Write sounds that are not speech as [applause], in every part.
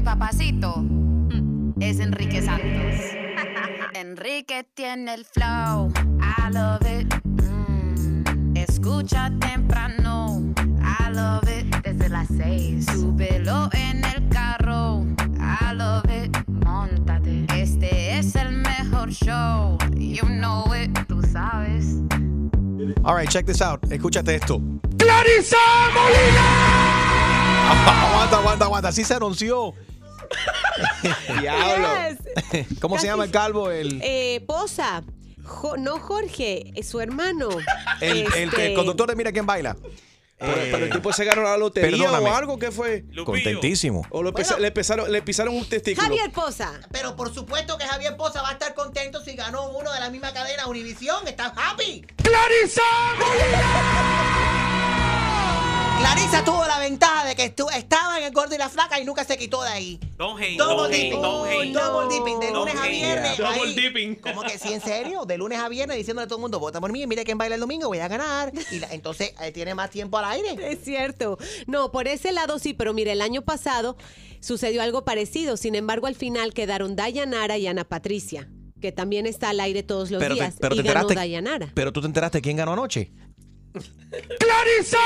mi papacito mm, es Enrique Santos. [laughs] Enrique tiene el flow, I love it. Mm, escucha temprano, I love it. Desde las seis, súbelo en el carro, I love it. Montate, este es el mejor show, you know it, tú sabes. All right, check this out. Escúchate esto. ¡Clarisa aguanta, aguanta, aguanta. Así se anunció. [laughs] Diablo. ¿Cómo se llama el calvo? El, Eh, Posa. Jo- no Jorge, es su hermano. el, el- el Este, conductor de Mira quién baila. Pero, Eh, pero el tipo se ganó la lotería perdóname. o algo, ¿qué fue? Contentísimo. O lo le, pisaron, le pisaron un testículo. Javier Posa. Pero por supuesto que Javier Poza va a estar contento si ganó uno de la misma cadena Univisión. Está happy. ¡Clarisa Clarisa tuvo la ventaja de que estaba en el gordo y la flaca y nunca se quitó de ahí. Don't hate, Double don't hate, dipping. don't hate. Double dipping. De lunes a hate. viernes. Yeah. ahí. Double dipping. ¿Cómo que sí, en [laughs] serio? De lunes a viernes diciéndole a todo el mundo, vota por mí, mire quién baila el domingo, voy a ganar. Y la- entonces eh, tiene más tiempo al aire. Es cierto. No, por ese lado sí, pero mire, el año pasado sucedió algo parecido. Sin embargo, al final quedaron Dayanara y Ana Patricia, que también está al aire todos los Pero te- días. pero y te ganó enteraste- Dayanara. Pero tú te enteraste quién ganó anoche. ¡Clarisa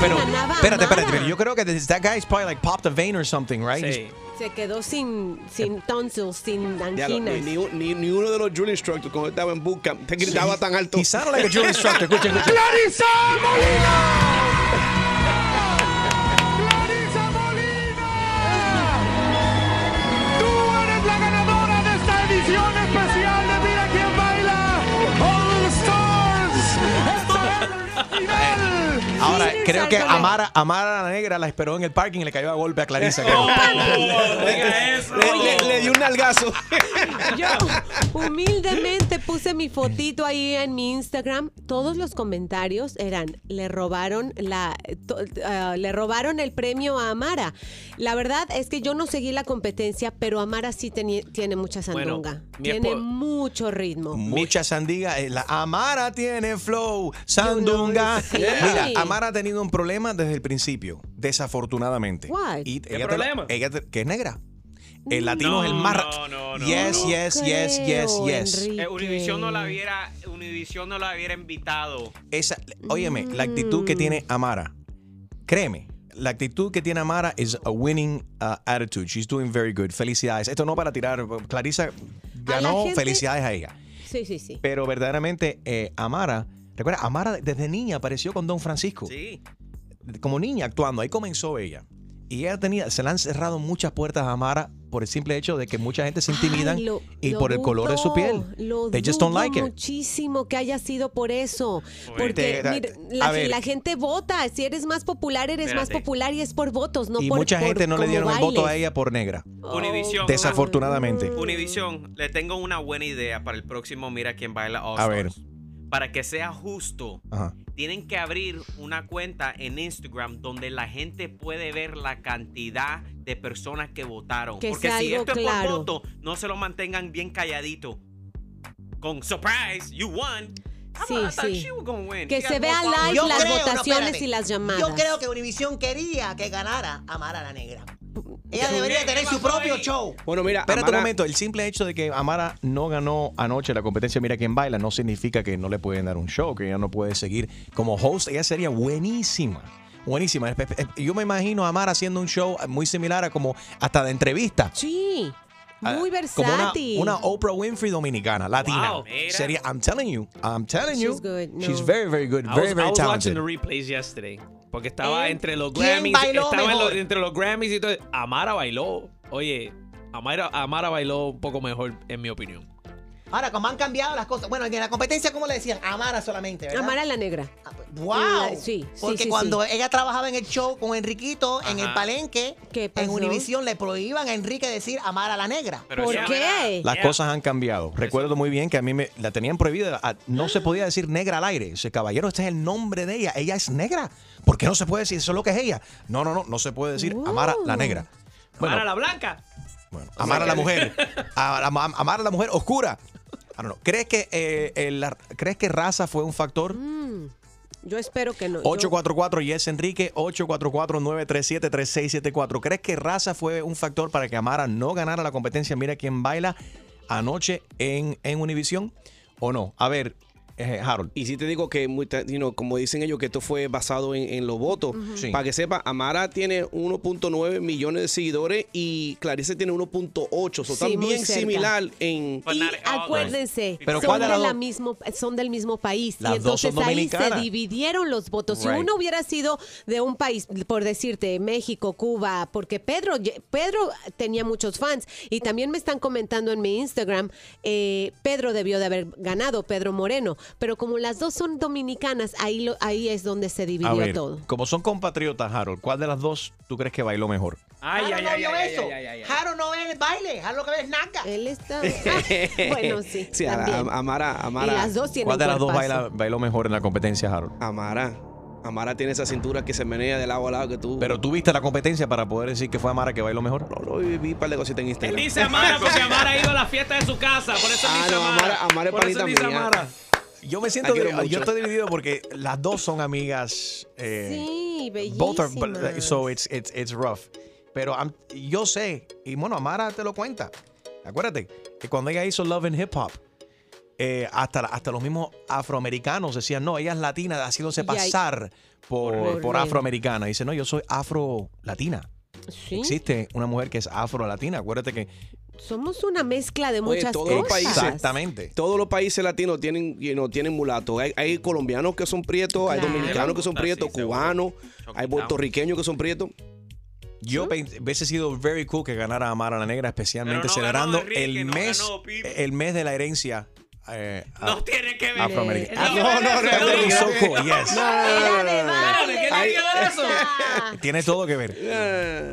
Pero, ganaba espérate, espérate, Amara. pero yo creo que this- that guy's probably like popped a vein or something, right? Sí. Se quedó sin, sin eh. tonsils, sin Diablo, anginas. ni, ni, ni- ni uno de los drill instructors cuando estaba en bootcamp te gritaba tan alto. He sounded like a drill instructor. Escucha, escucha. ¡Clarisa Molina! Creo que Amara, Amara la negra la esperó en el parking y le cayó a golpe a Clarisa. Oh, le- le dio un nalgazo. Yo humildemente puse mi fotito ahí en mi Instagram. Todos los comentarios eran le robaron la to- ah, le robaron el premio a Amara. La verdad es que yo no seguí la competencia, pero Amara sí teni- tiene mucha sandunga. tiene mucho ritmo. Mucha sandiga. eh, La Amara tiene flow, sandunga. Mira, Amara ha tenido un problema desde el principio, desafortunadamente. What? Y ¿Qué ella te problema? ella te- que es negra. El latino No, es el más. no, no, no, yes, no. yes, yes, yes, yes. Eh, Univision no la hubiera, Univision no la hubiera invitado. Esa, óyeme, la actitud que tiene Mm. Amara, créeme, la actitud que tiene Amara es a winning uh, attitude. She's doing very good. Felicidades. Esto no para tirar. Clarisa ganó. gente- Felicidades a ella. Sí, sí, sí. Pero verdaderamente, eh, Amara, recuerda, Amara desde niña apareció con Don Francisco. Sí. Como niña actuando. Ahí comenzó ella. Y ella tenía, se le han cerrado muchas puertas a Amara por el simple hecho de que mucha gente se intimidan Ay, lo- y lo por el color de su piel. Lo They just don't like it. muchísimo que haya sido por eso. Porque Te- mira, a la, gente vota. Si eres más popular, eres más popular y es por votos, no y por mucha por gente no le dieron el voto a ella por negra. Univision. Desafortunadamente. Univision, le tengo una buena idea para el próximo Mira quién baila All A ver. Stars. Para que sea justo, Ajá. tienen que abrir una cuenta en Instagram donde la gente puede ver la cantidad de personas que votaron. Que Porque sea si algo esto es claro. por voto, no se lo mantengan bien calladito. Con surprise, you won. Sí, sí. Que se got vea more followers. live las creo- votaciones y las llamadas. Yo creo que Univisión quería que ganara Amara la Negra. Ella debería ¿Qué tener su propio ahí? show. Bueno, mira, Espérate un Amara- momento, el simple hecho de que Amara no ganó anoche la competencia Mira quién baila no significa que no le pueden dar un show, que ella no puede seguir como host. Ella sería buenísima. Buenísima. Espe- espe- Yo me imagino a Amara haciendo un show muy similar a como hasta de entrevista. Sí, muy Ah, Como una, versátil. una Oprah Winfrey dominicana, latina. Wow. Sería, I'm telling you, I'm telling you. She's good, no. She's very, very good, I very, was, very I was watching talented. the replays yesterday. Porque estaba ¿Eh? entre los ¿Quién Grammys. bailó Estaba en mejor? los- entre los Grammys y todo. Amara bailó. Oye, Amara, Amara bailó un poco mejor, en mi opinión. Ahora, como han cambiado las cosas. Bueno, en la competencia, ¿cómo le decían? Amara solamente, ¿verdad? Amara la negra. Ah, ¡Wow! La- sí, sí, Porque sí, cuando sí. ella trabajaba en el show con Enriquito, en el palenque, ¿Qué en pasó? Univisión le prohíban a Enrique decir Amara la Negra. Pero ¿Por qué? Las cosas han cambiado. Recuerdo muy bien que a mí me la tenían prohibida. a- No se podía decir negra al aire. Ese caballero, este es el nombre de ella. Ella es negra. ¿Por qué no se puede decir eso es lo que es ella? No, no, no, no se puede decir Amara la negra. Bueno, Amara la blanca. bueno, Amara la mujer. A- a- a- la mujer oscura. I don't know. ¿Crees que, eh, el- la- ¿Crees que raza fue un factor? Mm. Yo espero que no. Yo- 844 Yes Enrique, 844-937-3674. ¿Crees que raza fue un factor para que Amara no ganara la competencia Mira quién baila anoche en, en Univision o no? A ver, Harold. Y si te digo que, muy ta- you know, como dicen ellos, que esto fue basado en, en los votos. Sí. Para que sepa, Amara tiene 1.9 millones de seguidores y Clarice tiene 1.8. So, Sí, cerca. similar en... But Y all acuérdense, Pero son, ¿cuál de la dos? mismo, son del mismo país. Las y dos son entonces ahí se dividieron los votos. Si uno hubiera sido de un país, por decirte, México, Cuba, porque Pedro, Pedro tenía muchos fans. Y también me están comentando en mi Instagram, eh, Pedro debió de haber ganado, Pedro Moreno. Pero como las dos son dominicanas, ahí, lo- ahí es donde se A dividió ver, todo. como son compatriotas, Harold, ¿cuál de las dos tú crees que bailó mejor? Ay, Jaro ay, no ay, vio ay, eso. ay, ay, ay, ay. Jaro no ve el baile. Jaro lo que ve es naca. Él está... Ah, [laughs] bueno, sí, Sí, a- también. a- Amara, y Amara, las dos tienen ¿Cuál de las dos baila- bailó mejor en la competencia, Harold? Amara. Amara tiene esa cintura que se menea de lado a lado que tú... Pero tú viste la competencia para poder decir que fue Amara que bailó mejor. No, no, vi, vi un par de cositas en Él Instagram. dice Amara porque Amara ha ido a la fiesta de su casa. Por eso Ah, dice no, Amara. Amara- Amara es Por eso panita dice mía. Amara. Yo me siento, yo estoy dividido porque las dos son amigas. eh, Sí, both are, bellísimas. so it's, it's, it's rough. Pero I'm- yo sé, y bueno, Amara te lo cuenta. Acuérdate que cuando ella hizo Love and Hip Hop, eh, hasta, hasta los mismos afroamericanos decían, no, ella es latina, haciéndose pasar por, Por por afroamericana. Dice, no, yo soy afro-latina. Sí. Existe una mujer que es afro-latina. Acuérdate que. Somos una mezcla de Oye, muchas todos los cosas. países- Exactamente. Todos los países latinos tienen, you know, tienen mulatos. Hay, hay colombianos que son prietos, hay dominicanos que son Sí, prietos, cubanos, hay puertorriqueños que son prietos. Yo pe- hubiese sido very cool que ganara Amara la Negra, especialmente no celebrando el no mes ganó el mes de la herencia eh, No a- tiene que ver. afroamericana. No, Ah, no, no, yes. Era de Espérate, baile. ¿qué tiene que ver eso? Tiene todo que ver.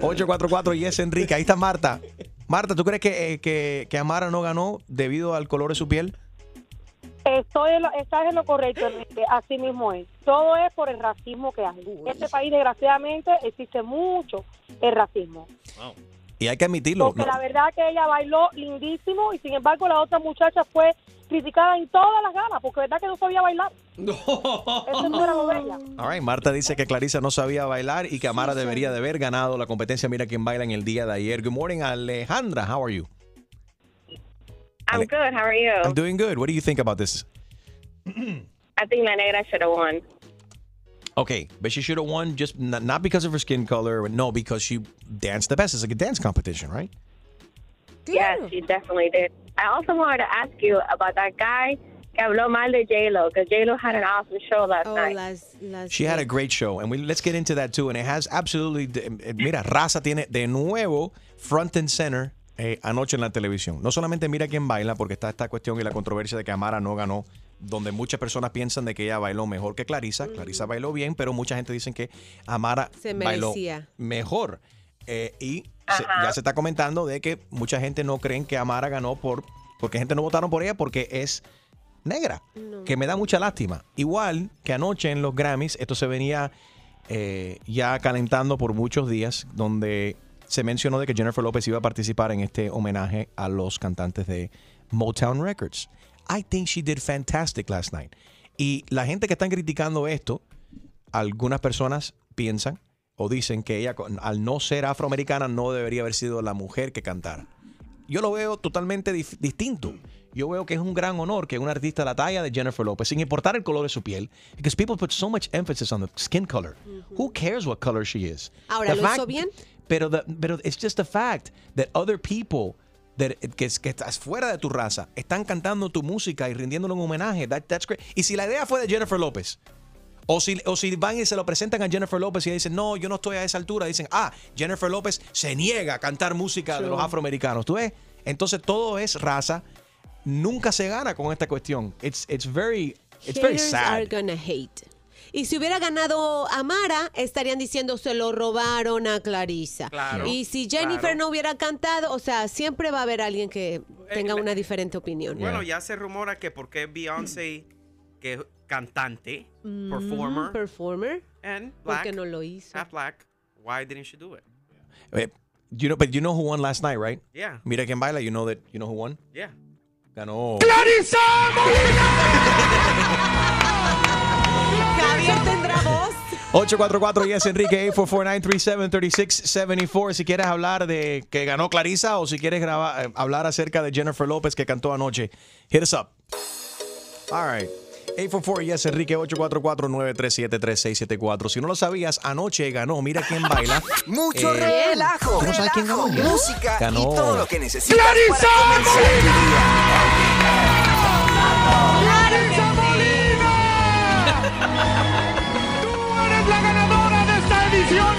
844 y es Enrique. Ahí está Marta. Marta, ¿tú crees que, eh, que, que Amara no ganó debido al color de su piel? Estoy en lo, estás en lo correcto, Enrique. Así mismo es. Todo es por el racismo que hay. En este país, desgraciadamente, existe mucho el racismo. Y hay que admitirlo. Porque no- la verdad que ella bailó lindísimo y sin embargo la otra muchacha fue criticada en todas las ganas porque verdad que no sabía bailar. [laughs] Eso no era lo. All right, Marta dice que Clarisa no sabía bailar y que Amara debería de haber ganado la competencia Mira quién baila en el día de ayer. Good morning, Alejandra. How are you? I'm Ale- good. How are you? I'm doing good. What do you think about this? [clears throat] I think La Negra should have won. Okay, but she should have won just not, not because of her skin color. No, because she danced the best. It's like a dance competition, right? Yes, she definitely did. I also wanted to ask you about that guy que habló mal de J-Lo, because J-Lo had an awesome show last Oh, night. las, las She had a great show, and we let's get into that too. And it has absolutely, eh, mira, Raza tiene de nuevo front and center eh, anoche en la televisión. No solamente mira quién baila, porque está esta cuestión y la controversia de que Amara no ganó, donde muchas personas piensan de que ella bailó mejor que Clarisa. Clarisa bailó bien, pero mucha gente dice que Amara Se bailó merecía. mejor. Eh, y se- ya se está comentando de que mucha gente no creen que Amara ganó por porque gente no votaron por ella porque es negra, que me da mucha lástima. Igual que anoche en los Grammys, esto se venía eh, ya calentando por muchos días, donde se mencionó de que Jennifer López iba a participar en este homenaje a los cantantes de Motown Records. I think she did fantastic last night. Y la gente que están criticando esto, algunas personas piensan o dicen que ella, al no ser afroamericana, no debería haber sido la mujer que cantara. Yo lo veo totalmente distinto. Yo veo que es un gran honor que un artista de la talla de Jennifer Lopez, sin importar el color de su piel, because people put so much emphasis on the skin color. Who cares what color she is? Ahora, The ¿lo fact- hizo bien? Pero, the- pero it's just the fact that other people that, que, que estás fuera de tu raza están cantando tu música y rindiéndole un homenaje. That- that's great. Y si la idea fue de Jennifer López, o si, o si van y se lo presentan a Jennifer López y dicen, no, yo no estoy a esa altura, dicen, ah, Jennifer López se niega a cantar música de los afroamericanos. ¿Tú ves? Entonces todo es raza. Nunca se gana con esta cuestión. It's, it's very, it's very sad. are gonna hate. Y si hubiera ganado Amara, estarían diciendo se lo robaron a Clarisa. Claro, y si Jennifer claro. no hubiera cantado, o sea, siempre va a haber alguien que tenga Eh, una diferente opinión. Bueno, ya se rumora que porque Beyoncé, que es cantante, performer, Mm, performer. and ¿Por black, qué no lo hizo? half black, why didn't she do it? Eh, you know, but you know who won last night, right? Yeah. Mira quién baila, you know that, you know who won? Yeah. Ganó. ¡Clarisa Molina! Javier te 844 Yes Enrique 844-937-3674 si quieres hablar de que ganó Clarisa o si quieres grabar, eh, hablar acerca de Jennifer López que cantó anoche. Hit us up. All right. 844 Yes Enrique 844-937-3674. Si no lo sabías, anoche ganó Mira quién baila. Mucho Eh, relajo. ¿Tú no sabes quién ganó? Música Ganó. y todo lo que necesitas ¡Clarisa día. ¡Clarisa Molina! [laughs] ¡Tú eres la ganadora de esta edición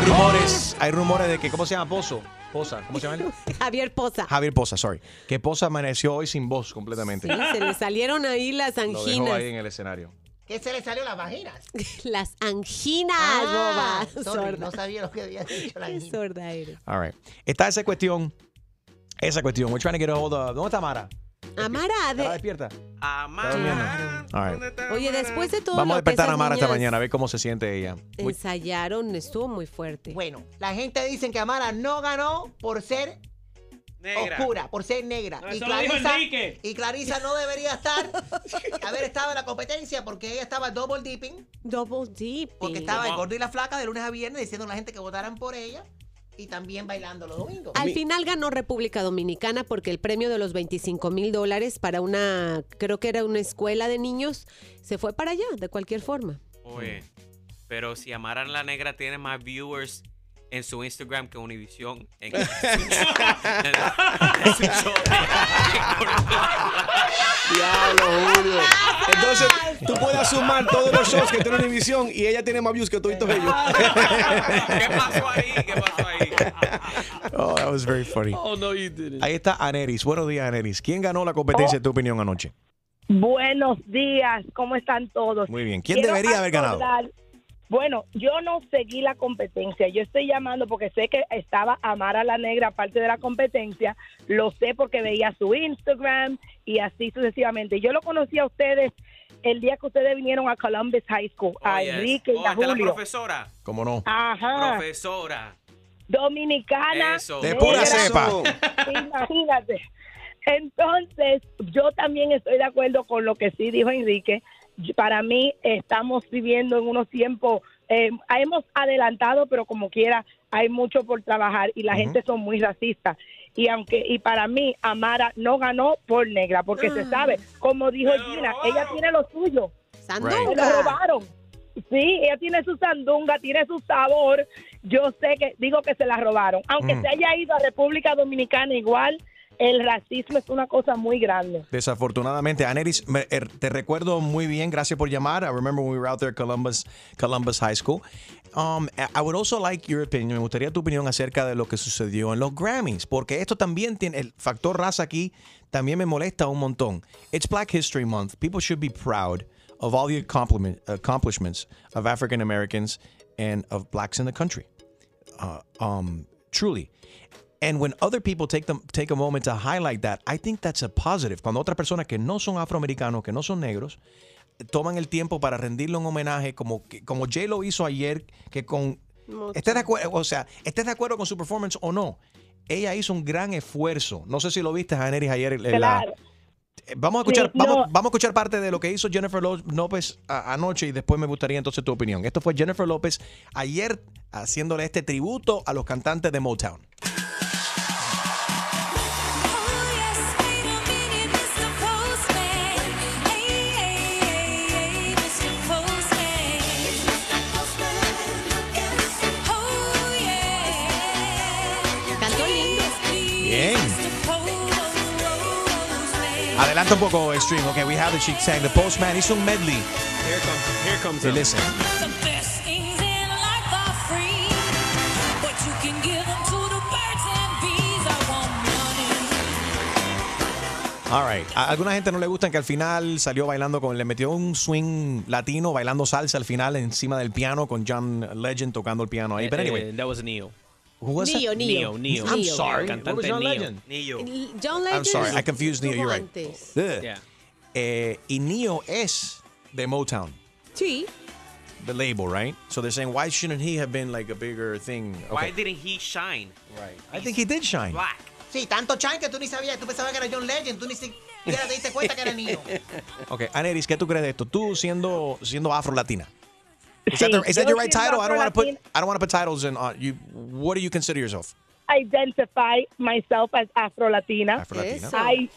Hay rumores, hay rumores de que, ¿cómo se llama? Pozo. Poza, ¿cómo se llama él? [laughs] Javier Poza. Javier Poza, sorry. Que Poza amaneció hoy sin voz completamente. Sí, se le salieron ahí las Lo dejó anginas. ahí en el escenario. ¿Qué se le salió las vaginas? [laughs] Las anginas, Ah, boba. sorry, Sorda. no sabía lo que había dicho la Qué sorda eres. All right. Está esa cuestión. Esa cuestión. We're trying to get a hold of. ¿Dónde está Mara? Amara, ¿Está de- despierta? Amara. right. oye, después de todo Vamos a que despertar a esas Mara esta mañana a ver cómo se siente ella. Muy- ensayaron, estuvo muy fuerte. Bueno, la gente dice que Amara no ganó por ser Negra. oscura, por ser negra. No, y, eso lo dijo Clarisa, y Clarisa no debería estar, [laughs] haber estado en la competencia porque ella estaba double dipping, Double deep. porque estaba el gordo y la flaca de lunes a viernes diciendo a la gente que votaran por ella y también bailando los domingos. Al final ganó República Dominicana porque el premio de los 25 mil dólares para una, creo que era una escuela de niños, se fue para allá, de cualquier forma. Oye, pero si Amara la Negra tiene más viewers en su Instagram que Univision. En, en su show Diablo, Julio. Entonces, tú puedes sumar todos los shows que tiene Univision y ella tiene más views que todos ellos. ¿Qué pasó ahí? ¿Qué pasó ahí? Oh, that was very funny. Oh, no, you didn't. Ahí está Aneris. Buenos días, Aneris. ¿Quién ganó la competencia, en tu opinión, anoche? Buenos días, ¿cómo están todos? Muy bien. ¿Quién Quiero debería haber ganado? Bueno, yo no seguí la competencia. Yo estoy llamando porque sé que estaba Amara la Negra parte de la competencia. Lo sé porque veía su Instagram y así sucesivamente. Yo lo conocí a ustedes el día que ustedes vinieron a Columbus High School, a Oh, yes. Enrique y Oh, a la Julio. profesora. ¿Cómo no? Ajá. Profesora. Dominicana. Eso. De pura cepa. Imagínate. Entonces, yo también estoy de acuerdo con lo que sí dijo Enrique. Para mí, estamos viviendo en unos tiempos, eh, hemos adelantado, pero como quiera, hay mucho por trabajar y la gente son muy racistas. Y aunque y para mí, Amara no ganó por negra, porque se sabe, como dijo Gina, ella tiene lo suyo. Se lo Sandunga. robaron. Sí, ella tiene su sandunga, tiene su sabor. Yo sé que, digo que se la robaron. Aunque Mm. se haya ido a República Dominicana igual, el racismo es una cosa muy grande. Desafortunadamente, Aneris, me- er, te recuerdo muy bien. Gracias por llamar. I remember when we were out there at Columbus, Columbus High School. Um, I would also like your opinion. Me gustaría tu opinión acerca de lo que sucedió en los Grammys, porque esto también tiene el factor raza aquí. También me molesta un montón. It's Black History Month. People should be proud of all the accomplishment, accomplishments of African Americans and of blacks in the country. Uh, um, truly. And when other people take them take a moment to highlight that, I think that's a positive. Cuando otras personas que no son afroamericanos, que no son negros, toman el tiempo para rendirle un homenaje como como J lo hizo ayer, que con estés de acuerdo, o sea, estés de acuerdo con su performance o no, ella hizo un gran esfuerzo. No sé si lo viste, Janeris, ayer en la- Claro. Eh, Vamos a escuchar, Sí, vamos, no. vamos a escuchar parte de lo que hizo Jennifer López anoche y después me gustaría entonces tu opinión. Esto fue Jennifer López ayer haciéndole este tributo a los cantantes de Motown. Adelanta un poco, Extreme. Okay, we have the she sang. The Postman hizo un medley. Here comes, here comes him. listen. All right. A alguna gente no le gusta que al final salió bailando con, le metió un swing latino, bailando salsa al final encima del piano con John Legend tocando el piano ahí. But anyway, Eh, that was Neo. Who was Neo, that? Neo. Neo. I'm Neo. sorry. Cantante What was John Neo. Legend? Nillo. John Legend. I'm sorry, I confused Neo. You're right. Yeah. Eh, y Neo es de Motown. Sí. the label, right? So they're saying, why shouldn't he have been like a bigger thing? Why Okay. didn't he shine? Right. I think he did shine. Black. Sí, tanto shine que tú ni sabías, tú pensabas que era John Legend, tú ni si- y ahora te diste cuenta que era niño. [laughs] Ok, Aneris, ¿qué tú crees de esto? Tú siendo, siendo afro-latina. Is, Sí, that, the, is that yo your right title? I don't want to put I don't want to put titles in. Uh, you, what do you consider yourself? identify myself as Afro-Latina. Afro-Latina. Eso. I,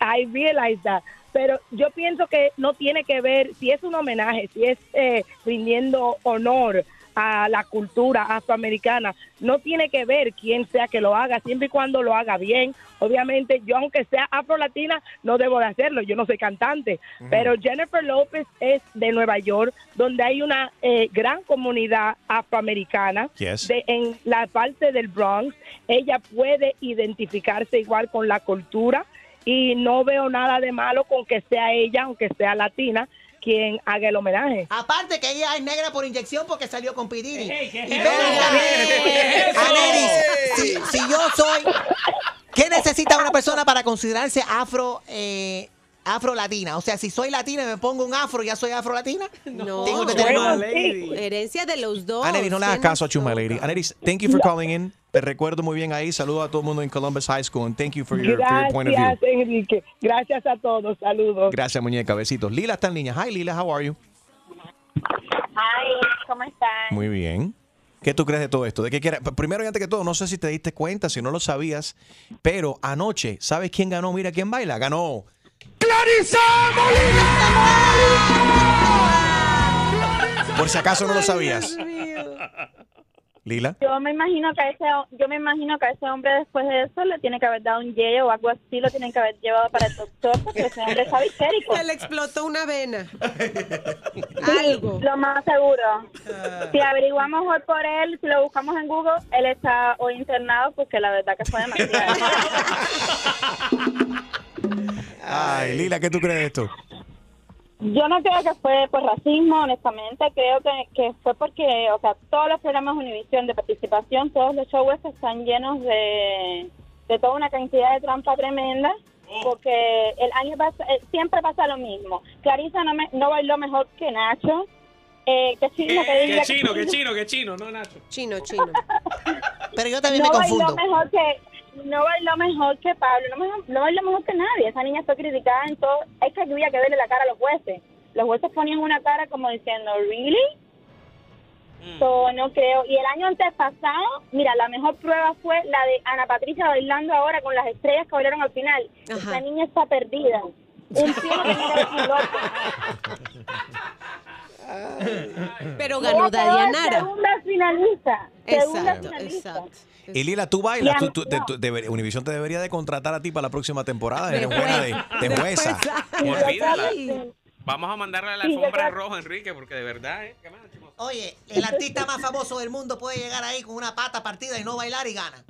I realize that. Pero yo pienso que no tiene que ver si es un homenaje, si es eh, rindiendo honor a la cultura afroamericana. No tiene que ver quién sea que lo haga, siempre y cuando lo haga bien. Obviamente, yo aunque sea afro-latina, no debo de hacerlo. Yo no soy cantante. Pero Jennifer López es de Nueva York, donde hay una eh, gran comunidad afroamericana Yes. de, en la parte del Bronx. Ella puede identificarse igual con la cultura y no veo nada de malo con que sea ella, aunque sea latina, quien haga el homenaje. Aparte que ella es negra por inyección porque salió con Pidiri. ¿qué y acá, ¿Qué es eso? Aneris, si, si yo soy... ¿Qué necesita una persona para considerarse afro... Eh, Afro-latina, o sea, si soy latina y me pongo un afro, ¿ya soy afro-latina? No, Tengo que tener Bueno, sí. herencia de los dos. Aneris, no le hagas ¿Quién caso a Chuma Lady. Aneris, thank you for calling in. Te recuerdo muy bien ahí. Saludo a todo el mundo en Columbus High School and thank you for your, for your point of view. Gracias, Enrique. Gracias a todos. Saludos. Gracias, muñeca. Besitos. Lila está en línea. Hi, Lila, how are you? Hi, ¿cómo están? Muy bien. ¿Qué tú crees de todo esto? ¿De qué quieres? Primero y antes que todo, no sé si te diste cuenta, si no lo sabías, pero anoche, ¿sabes quién ganó? Mira quién baila. Ganó. ¡Clarisa Por si acaso no lo sabías. Lila. Yo me imagino que a ese, yo me imagino que ese hombre después de eso le tiene que haber dado un yello o algo así, lo tienen que haber llevado para el doctor porque ese hombre estaba histérico. Se le explotó una vena. [laughs] Algo. Lo más seguro. Si averiguamos hoy por él, si lo buscamos en Google, él está hoy internado porque la verdad que fue demasiado. [laughs] Ay, Lila, ¿qué tú crees de esto? Yo no creo que fue por racismo, honestamente. Creo que, que fue porque, o sea, todos los programas Univisión de participación, todos los shows están llenos de, de toda una cantidad de trampa tremenda. Porque el año pas- eh, siempre pasa lo mismo. Clarisa no, me, no bailó mejor que Nacho. Eh, que chino, que, diga Que chino, que chino, que chino, no Nacho. Chino, chino. Pero yo también no me bailó confundo. mejor que no bailó mejor que Pablo, no, mejor- no bailó mejor que nadie. Esa niña fue criticada en todo. Es que había que verle la cara a los jueces. Los jueces ponían una cara como diciendo, ¿really? So, no creo. Y el año antes pasado, mira, la mejor prueba fue la de Ana Patricia bailando ahora con las estrellas que bailaron al final. Esa niña está perdida. Un [laughs] cielo que loco. [laughs] Pero ganó quedó Dayanara. Segunda finalista. Segunda Exacto, finalista. exacto. Y Lila, tú bailas. Tú, tú- no. tú- deber- Univision te debería de contratar a ti para la próxima temporada. Eres buena de, de [laughs] jueza. Olvídala. Vamos a mandarle la Sí, yo alfombra roja, Enrique, porque de verdad, ¿eh? Oye, el artista más famoso del mundo puede llegar ahí con una pata partida y no bailar y gana.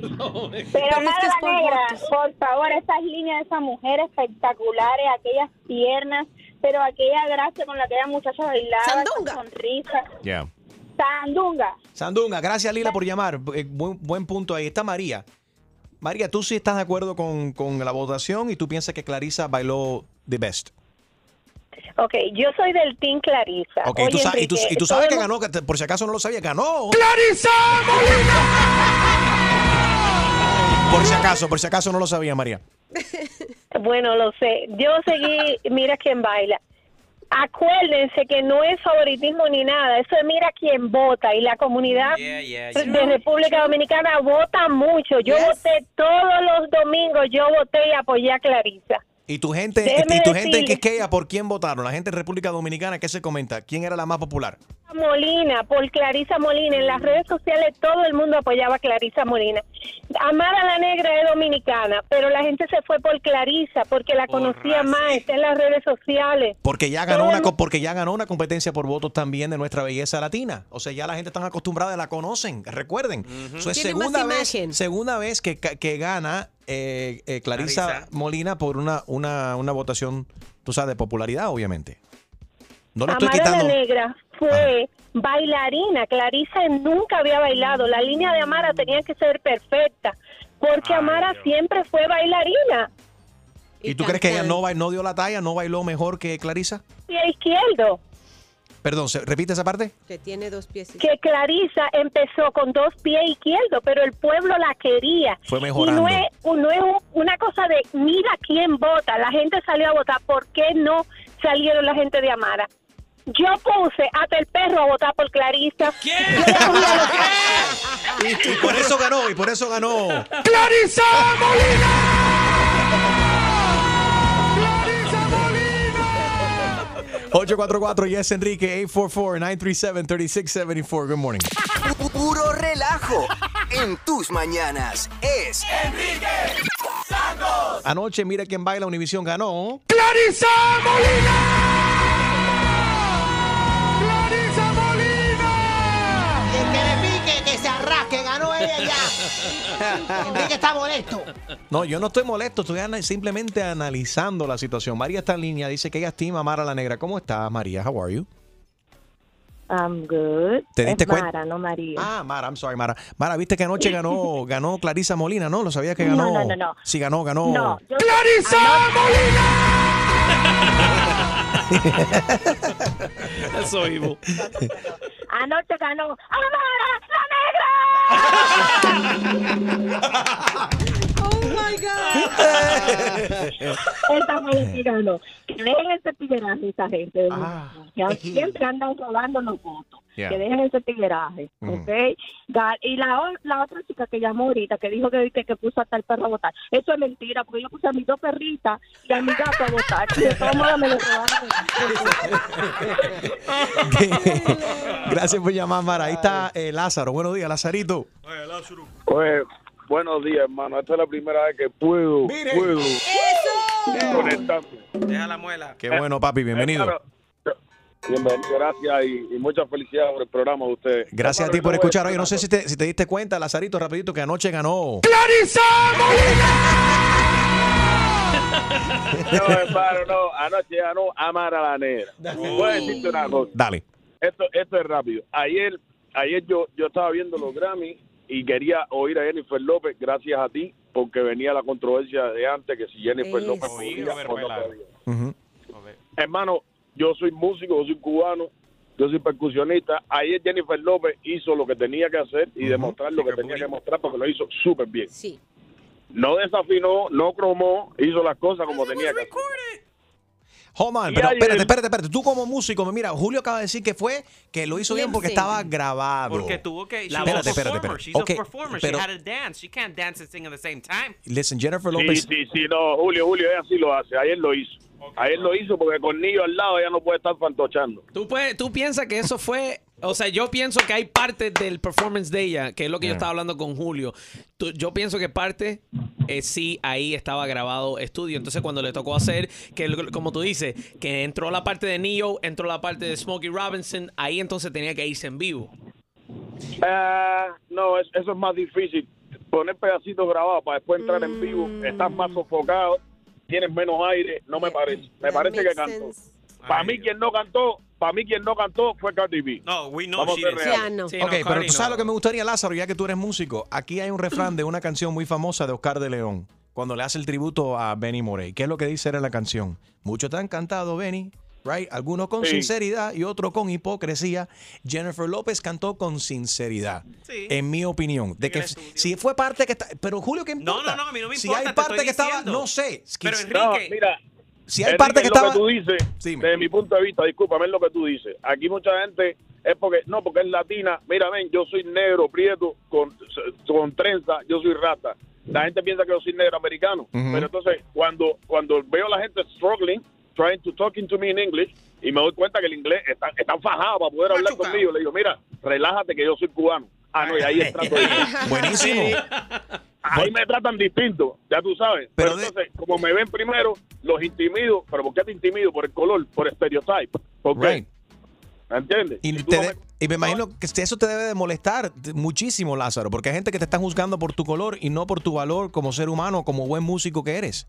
Pero nada negra, por favor, esas líneas de esa mujer espectaculares, aquellas piernas, pero aquella gracia con la que ella muchacha bailaba, esa sonrisa. Yeah. Sandunga. Sandunga, gracias Lila por llamar. Eh, Buen, buen punto ahí. Está María. María, tú sí estás de acuerdo con, con la votación y tú piensas que Clarisa bailó the best. Ok, yo soy del Team Clarisa. Ok, Oye, tú sa- y tú, y tú sabes que ganó, que te- por si acaso no lo sabía, ganó. ¡Clarisa Por si acaso, por si acaso no lo sabía, María. Bueno, lo sé. Yo seguí, mira quién baila. Acuérdense que no es favoritismo ni nada, eso es mira quién vota y la comunidad de República Dominicana vota mucho. Yo voté todos los domingos, yo voté y apoyé a Clarisa. Y tu gente, Déjeme y tu gente en decirle- Quisqueya, ¿por quién votaron? La gente en República Dominicana, ¿qué se comenta? ¿Quién era la más popular? Molina, por Clarisa Molina. En las redes sociales todo el mundo apoyaba a Clarisa Molina. Amara la Negra es dominicana, pero la gente se fue por Clarisa porque la conocía más, está en las redes sociales. Porque ya ganó una co- porque ya ganó una competencia por votos también de nuestra belleza latina. O sea, ya la gente está acostumbrada, la conocen, recuerden. Eso es Tiene más segunda vez, imagen. segunda vez que, ca- que gana eh, eh, Clarisa, Clarisa. Molina por una, una, una votación, tú sabes, de popularidad, obviamente. No le estoy Amara quitando. la Negra fue bailarina. Clarisa nunca había bailado. La línea de Amara tenía que ser perfecta porque Amara siempre fue bailarina. ¿Y tú crees que ella no, no dio la talla, no bailó mejor que Clarisa? Pie izquierdo. Perdón, ¿se- ¿repite esa parte? Que tiene dos pies. que Clarisa empezó con dos pies izquierdos, pero el pueblo la quería. Fue Y mejorando. no es, no es un- una cosa de, mira quién vota, la gente salió a votar, ¿por qué no salieron la gente de Amara? Yo puse hasta el perro a votar por Clarisa. A los- Y, y por eso ganó, y por eso ganó. ¡Clarisa Molina! 844 Yes Enrique 844-937-3674. Good morning. Puro relajo en tus mañanas. Es Enrique Santos. Anoche, mira quién baila, Univisión ganó. ¡Clarisa Molina! Enrique está molesto. No, yo no estoy molesto, estoy simplemente analizando la situación. María está en línea, dice que ella estima a Mara la Negra. ¿Cómo estás, María? How are you? I'm good. ¿Te diste cuenta? Mara, no María. Ah, Mara, I'm sorry, Mara. Mara, viste que anoche ganó, ganó Clarisa Molina, ¿no? Lo sabía que ganó. No, no, no, no. Sí, ganó, ganó. No, yo- ¡Clarisa [laughs] [laughs] Eso vivo. Anoche ganó Amara [laughs] Oh my God. Esa fue que ganó. Que dejen ese tigueraje esa gente. de que siempre andan robando los votos. Yeah. Que dejen ese tigueraje. Mm. Y la, otra chica que llamó ahorita, que dijo que, que, que puso hasta el perro a votar. Eso es mentira, porque yo puse a mis dos perritas y a mi gato a votar. Y de todos modos me lo robaron. [laughs] Gracias por llamar, Mara. Ahí está eh, Lázaro. Buenos días, Lazarito. Pues, buenos días, hermano. Esta es la primera vez que puedo, puedo conectarme. Deja la muela. Qué bueno, papi. Bienvenido. Bienvenido, gracias y, y muchas felicidades por el programa de ustedes. Gracias a ti por escuchar. Oye, no sé si te, si te diste cuenta, Lazarito, rapidito, que anoche ganó. ¡Clarisa [laughs] No, hermano, no. Anoche ganó Amara la Negra. Voy a decirte una cosa. Dale. Esto, esto es rápido. Ayer, ayer yo, yo estaba viendo los Grammy y quería oír a Jennifer López gracias a ti porque venía la controversia de antes que si Jennifer Eso. López podía o no podía. Ujú. Hermano, yo soy músico, yo soy cubano, yo soy percusionista. Ayer Jennifer López hizo lo que tenía que hacer y demostrar lo que tenía que mostrar porque lo hizo súper bien. Sí. No desafinó, no cromó, hizo las cosas como tenía que hacer. Hold on, Y pero espérate, espérate, espérate. Tú como músico, mira, Julio acaba de decir que fue que lo hizo bien porque estaba grabado. Porque tuvo que. La espérate, espérate, performer. espérate. She's Ok, a performer. pero- She had to dance. She can't dance and sing at the same time. Listen, Jennifer Sí, López. sí, sí, no, Julio, Julio, ella sí lo hace. Ayer lo hizo. Ayer lo hizo porque con Niño al lado ella no puede estar fantochando. ¿Tú, puedes, ¿Tú piensas que eso fue.? O sea, yo pienso que hay parte del performance de ella, que es lo que yo Yeah. estaba hablando con Julio. Tú- yo pienso que parte eh, sí ahí estaba grabado estudio. Entonces, cuando le tocó hacer, que como tú dices, que entró la parte de Neo, entró la parte de Smokey Robinson, ahí entonces tenía que irse en vivo. Ah, no, es- eso es más difícil. Poner pedacitos grabados para después entrar en vivo, estás más sofocado, tienes menos aire, no me parece. Me parece que cantó. Para mí quien no cantó, para mí quien no cantó fue Cardi B. No, we know Vamos a she reales. Sí, no, ok, pero tú sabes no. lo que me gustaría, Lázaro, ya que tú eres músico. Aquí hay un refrán de una canción muy famosa de Oscar de León, cuando le hace el tributo a Benny Morey. ¿Qué es lo que dice en la canción? Muchos te han cantado, Benny. Right? Algunos con Sí. sinceridad y otros con hipocresía. Jennifer López cantó con sinceridad, Sí. en mi opinión. De que si fue parte que está, pero Julio, ¿qué No, importa? no, no, a mí no me Si importa, hay te parte que estaba, no sé. Pero Si- No, Enrique. mira, Si hay Enrique, parte que es lo estaba. que tú dices, desde mi punto de vista, discúlpame, es lo que tú dices. Aquí mucha gente es porque, no, porque es latina. Mira, ven, yo soy negro, prieto, con, con trenza, yo soy rata. La gente piensa que yo soy negro americano. Pero entonces, cuando, cuando veo a la gente struggling, trying to talking to me in English, y me doy cuenta que el inglés está, están fajados para poder hablar conmigo, le digo, mira, relájate que yo soy cubano. Ah, no, y ahí el trato. Buenísimo. Ahí me tratan distinto, ya tú sabes. Pero, entonces, como me ven primero, los intimido. ¿Pero por qué te intimido? Por el color, por estereotype. ¿Por qué? Right. ¿Me entiendes? Y, te no de- y me imagino que eso te debe de molestar muchísimo, Lázaro, porque hay gente que te está juzgando por tu color y no por tu valor como ser humano, como buen músico que eres.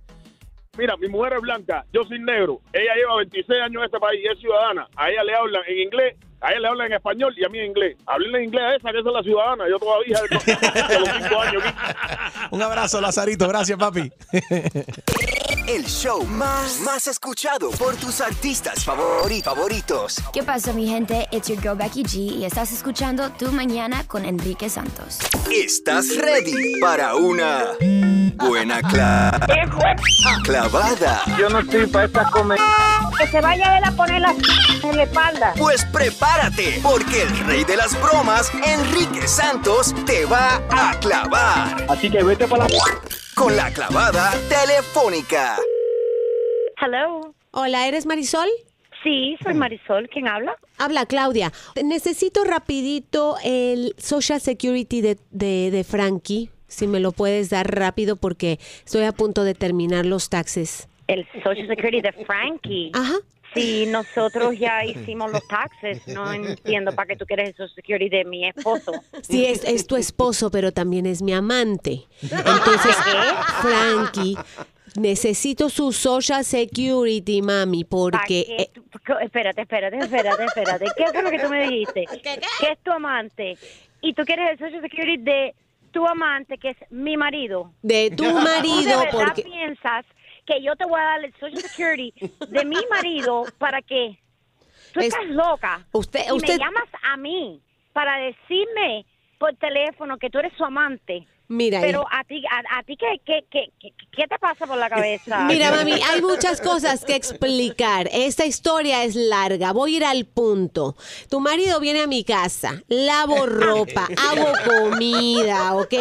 Mira, mi mujer es blanca, yo soy negro. Ella lleva 26 años en este país y es ciudadana. A ella le hablan en inglés, a ella le hablan en español y a mí en inglés. Háblenle en inglés a esa, que esa es la ciudadana. Yo todavía de los 5 años. [laughs] Un abrazo, Lazarito. Gracias, papi. [laughs] el show más, más escuchado por tus artistas favori- favoritos. ¿Qué pasa, mi gente? It's your girl Becky G y estás escuchando Tu Mañana con Enrique Santos. ¿Estás ready para una buena cla- clavada? Yo no estoy para esta comer. Que se vaya él a poner la en la espalda. Pues prepárate, porque el rey de las bromas, Enrique Santos, te va a clavar. Así que vete para la... Con la clavada telefónica. Hello. Hola, ¿eres Marisol? Sí, soy Marisol. ¿Quién habla? Habla Claudia. Necesito rapidito el Social Security de, de, de Frankie, si me lo puedes dar rápido porque estoy a punto de terminar los taxes. El Social Security de Frankie. Ajá. Sí, nosotros ya [laughs] hicimos los taxes. No [laughs] entiendo para qué tú quieres el Social Security de mi esposo. Sí, es, es tu esposo, pero también es mi amante. Entonces, [laughs] Frankie, necesito su Social Security, mami, porque... Espérate, espérate, espérate, espérate. ¿Qué fue lo que tú me dijiste? Que es tu amante. Y tú quieres el Social Security de tu amante, que es mi marido. De tu ¿Tú de marido, verdad porque... piensas que yo te voy a dar el Social Security de mi [laughs] marido para qué? Tú Es- estás loca. Usted- Y usted- me llamas a mí para decirme por teléfono que tú eres su amante. Mira, Pero a ti, a, a ti ¿qué, qué, qué, qué, te pasa por la cabeza? Mira, mami, hay muchas cosas que explicar. Esta historia es larga. Voy a ir al punto. Tu marido viene a mi casa, lavo ropa, [laughs] hago comida, ¿ok?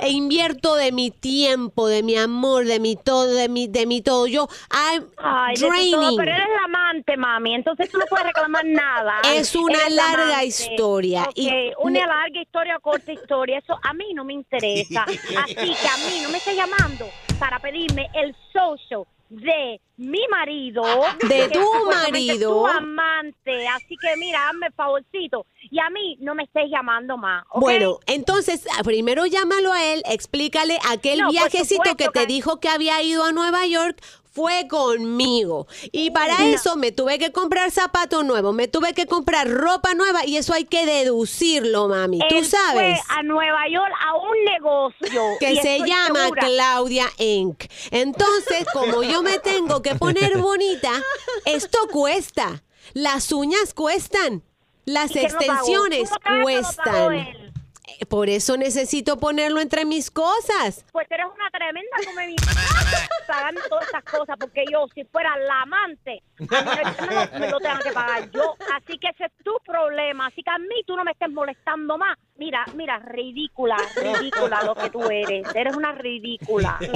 E invierto de mi tiempo, de mi amor, de mi todo, de mi, de mi todo. Yo, I'm Ay, todo, draining. pero eres la amante, mami, entonces tú no puedes reclamar nada. Es una Eres larga amante. historia. Ok, Y una larga historia corta historia, eso a mí no me interesa. Así que a mí no me estés llamando para pedirme el social de mi marido. De tu marido. Tu amante. Así que mira, hazme el favorcito. Y a mí no me estés llamando más. Bueno, entonces ah, primero llámalo a él, explícale aquel No, viajecito que te que- dijo que había ido a Nueva York. Fue conmigo. Y para No. eso me tuve que comprar zapatos nuevos, me tuve que comprar ropa nueva y eso hay que deducirlo, mami. Tú Él sabes. Fue a Nueva York a un negocio. [laughs] que se llama segura- Claudia Inc. Entonces, como yo me tengo que poner [laughs] bonita, esto cuesta. Las uñas cuestan. Las extensiones ¿Tú lo pagaste o lo pagó cuestan. él? Eh, Por eso necesito ponerlo entre mis cosas. Pues eres una tremenda come pagando todas estas cosas, porque yo, si fuera la amante, a mí no- me lo, tengo que pagar yo. Así que ese es tu problema. Así que a mí tú no me estés molestando más. Mira, mira, ridícula, ridícula lo que tú eres. Eres una ridícula. [laughs]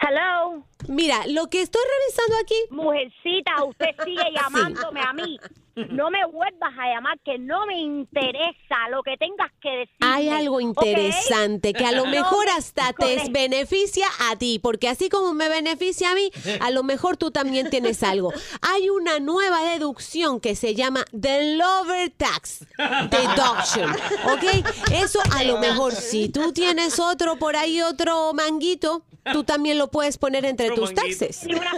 Hello. Mira, lo que estoy revisando aquí. Mujercita, usted sigue [laughs] llamándome a mí. No me vuelvas a llamar, que no me interesa lo que tengas que decir. Hay algo interesante que a lo mejor hasta te beneficia a ti, porque así como me beneficia a mí, a lo mejor tú también tienes algo. Hay una nueva deducción que se llama The Lover Tax Deduction, ¿ok? Eso a lo mejor si tú tienes otro por ahí, otro manguito, tú también lo puedes poner entre tus taxes. Ni una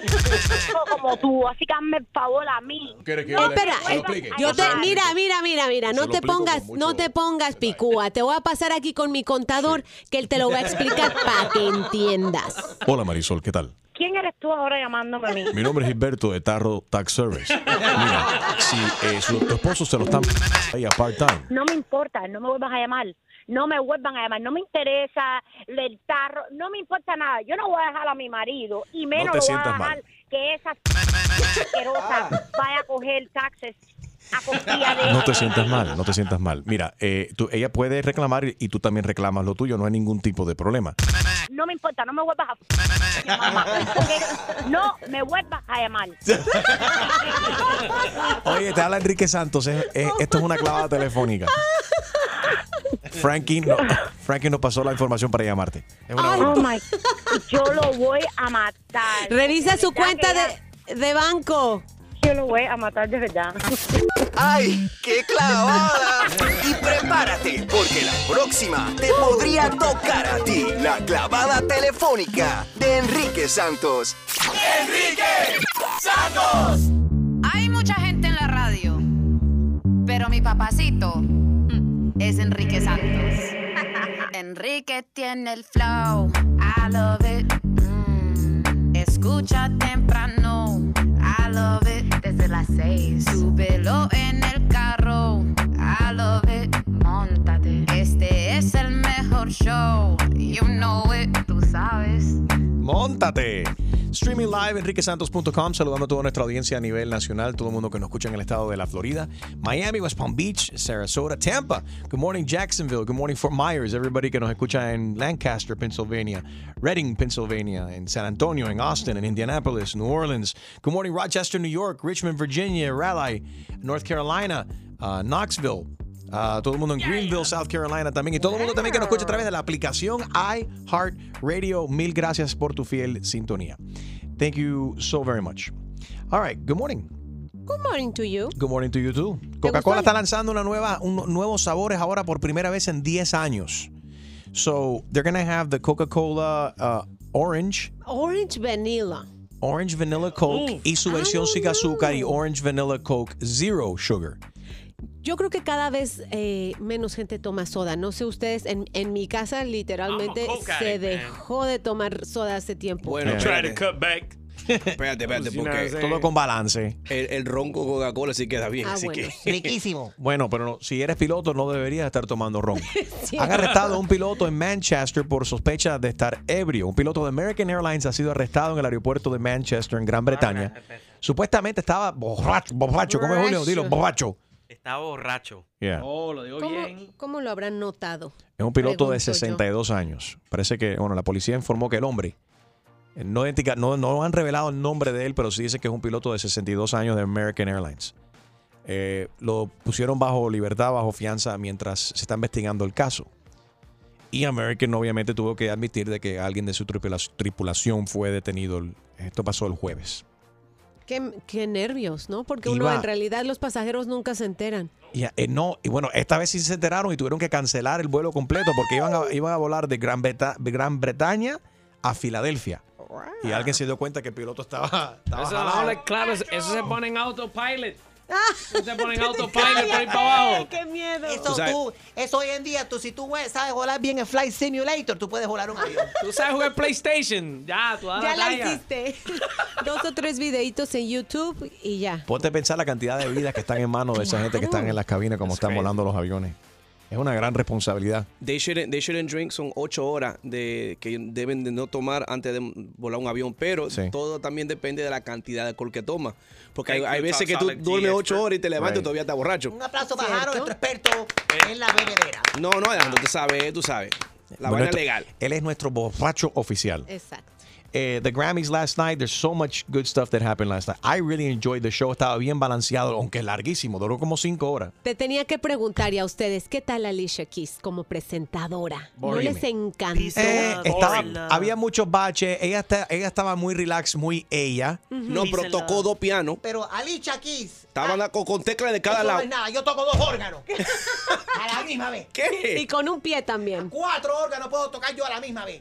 como tú, así que hazme el favor a mí. ¿Quieres que No, espera, eh, explique? yo te, mira, mira, mira, mira, no te pongas, no te pongas picúa, te voy a pasar aquí con mi contador que él te lo va a explicar [laughs] para que entiendas. Hola Marisol, ¿qué tal? ¿Quién eres tú ahora llamándome a mí? Mi nombre es Gilberto de Tarro Tax Service. Mira, si eh, su, tu esposo se lo está ahí a part-time, No me importa, no me vuelvas a llamar. No me vuelvan a llamar, no me interesa el tarro, no me importa nada. Yo no voy a dejar a mi marido y menos lo voy a dejar mal. que esa [laughs] asquerosa vaya a coger taxes no te sientas mal, no te sientas mal. Mira, eh, tú- ella puede reclamar y, tú también reclamas lo tuyo, no hay ningún tipo de problema. No me importa, no me vuelvas a llamar. ¿ok? No me vuelvas a llamar. Oye, te habla Enrique Santos, es- es- esto es una clavada telefónica. [laughs] Frankie, no, [laughs] Frankie nos pasó la información para llamarte. Es una Oh my, yo lo voy a matar. Revisa su cuenta de, de banco. Yo lo voy a matar de verdad. ¡Ay, qué clavada! Y prepárate, porque la próxima te podría tocar a ti la clavada telefónica de Enrique Santos. ¡Enrique Santos! Hay mucha gente en la radio, pero mi papacito es Enrique Santos. [laughs] Enrique tiene el flow. I love it. Mm. Escucha temprano. I love it. Desde las seis. Súbelo en el carro. I love it. Montate. Este es el mejor show. You know it. Tú sabes. Móntate. Streaming live, enriquesantos.com, saludando a toda nuestra audiencia a nivel nacional, todo el mundo que nos escucha en el estado de la Florida, Miami, West Palm Beach, Sarasota, Tampa. Good morning, Jacksonville. Good morning, Fort Myers. Everybody que nos escucha en Lancaster, Pennsylvania, Reading, Pennsylvania, en San Antonio, en Austin, en Indianapolis, New Orleans. Good morning, Rochester, New York, Richmond, Virginia, Raleigh, North Carolina, uh, Knoxville. Uh, todo el mundo en Greenville, South Carolina también. Y todo el mundo también que nos escucha a través de la aplicación iHeartRadio. Mil gracias por tu fiel sintonía. Thank you so very much. All right, good morning. Good morning to you. Good morning to you too. Coca-Cola está lanzando una nueva, un- nuevos sabores ahora por primera vez en 10 años. So they're going to have the Coca-Cola uh, Orange, Orange vanilla. Orange Vanilla Coke y su versión sin azúcar y Orange Vanilla Coke Zero Sugar. Yo creo que cada vez eh, menos gente toma soda. No sé ustedes, en, en mi casa literalmente Coke se man. dejó de tomar soda hace tiempo. Bueno, Yeah. Try to espérate, cut back. espérate, espérate, porque? Todo con balance. el, el ron con Coca-Cola sí queda bien, Ah, así bueno, [laughs] que... Riquísimo. Bueno, pero no- si eres piloto no deberías estar tomando ron. [laughs] Sí. Han arrestado a un piloto en Manchester por sospecha de estar ebrio. Un piloto de American Airlines ha sido arrestado en el aeropuerto de Manchester, en Gran Bretaña. Supuestamente estaba borracho, borracho. ¿Cómo es Julio? Dilo, borracho. Está borracho. Yeah. Oh, lo digo ¿Cómo, bien. cómo lo habrán notado? Es un piloto de Pregunto yo. 62 años. Parece que, bueno, la policía informó que el hombre, eh, no, no, no han revelado el nombre de él, pero sí dice que es un piloto de 62 años de American Airlines. Eh, lo pusieron bajo libertad, bajo fianza, mientras se está investigando el caso. Y American obviamente tuvo que admitir de que alguien de su tripula- tripulación fue detenido. Esto pasó el jueves. Qué, qué nervios, ¿no? Porque uno en realidad los pasajeros nunca se enteran. Y, eh, no, y bueno, esta vez sí se enteraron y tuvieron que cancelar el vuelo completo porque iban a, iban a volar de Gran, Breta- de Gran Bretaña a Filadelfia. Y alguien se dio cuenta que el piloto estaba, estaba Eso, claro, eso se pone en autopilot. En [laughs] autopilot por ahí para abajo. ¡Qué miedo! Eso, Tú eso hoy en día, tú, si tú sabes volar bien en Flight Simulator, tú puedes volar un avión. [laughs] Tú sabes jugar PlayStation. Ya, tú Ya la hiciste. [laughs] Dos o tres videitos en YouTube y ya. Ponte a pensar la cantidad de vidas que están en manos de esa gente que están en las cabinas como están volando los aviones. Es una gran responsabilidad. They shouldn't, they shouldn't drink, son ocho horas de, que deben de no tomar antes de volar un avión, pero Sí. todo también depende de la cantidad de alcohol que tomas. Porque hay, veces que tú duermes ocho horas y te levantas Right. y todavía estás borracho. Un aplauso para. Jaro, nuestro experto en la bebedera. No, no, Alejandro, tú sabes, tú sabes. La Bueno, vaina esto- legal. Él es nuestro borracho oficial. Exacto. Eh, the Grammys last night, there's so much good stuff that happened last night. I really enjoyed the show. Estaba bien balanceado, aunque larguísimo. Duró como cinco horas. Te tenía que preguntar y a ustedes, ¿qué tal Alicia Keys como presentadora? ¿No les encantó? Eh, estaba- había muchos baches. Ella, está- ella estaba muy relax, muy ella. No, pero tocó dos pianos. Pero Alicia Keys, Estaban con, con teclas de cada eso no lado. es nada, yo toco dos órganos. [laughs] A la misma vez. ¿Qué? Y con un pie también. Cuatro órganos puedo tocar yo a la misma vez.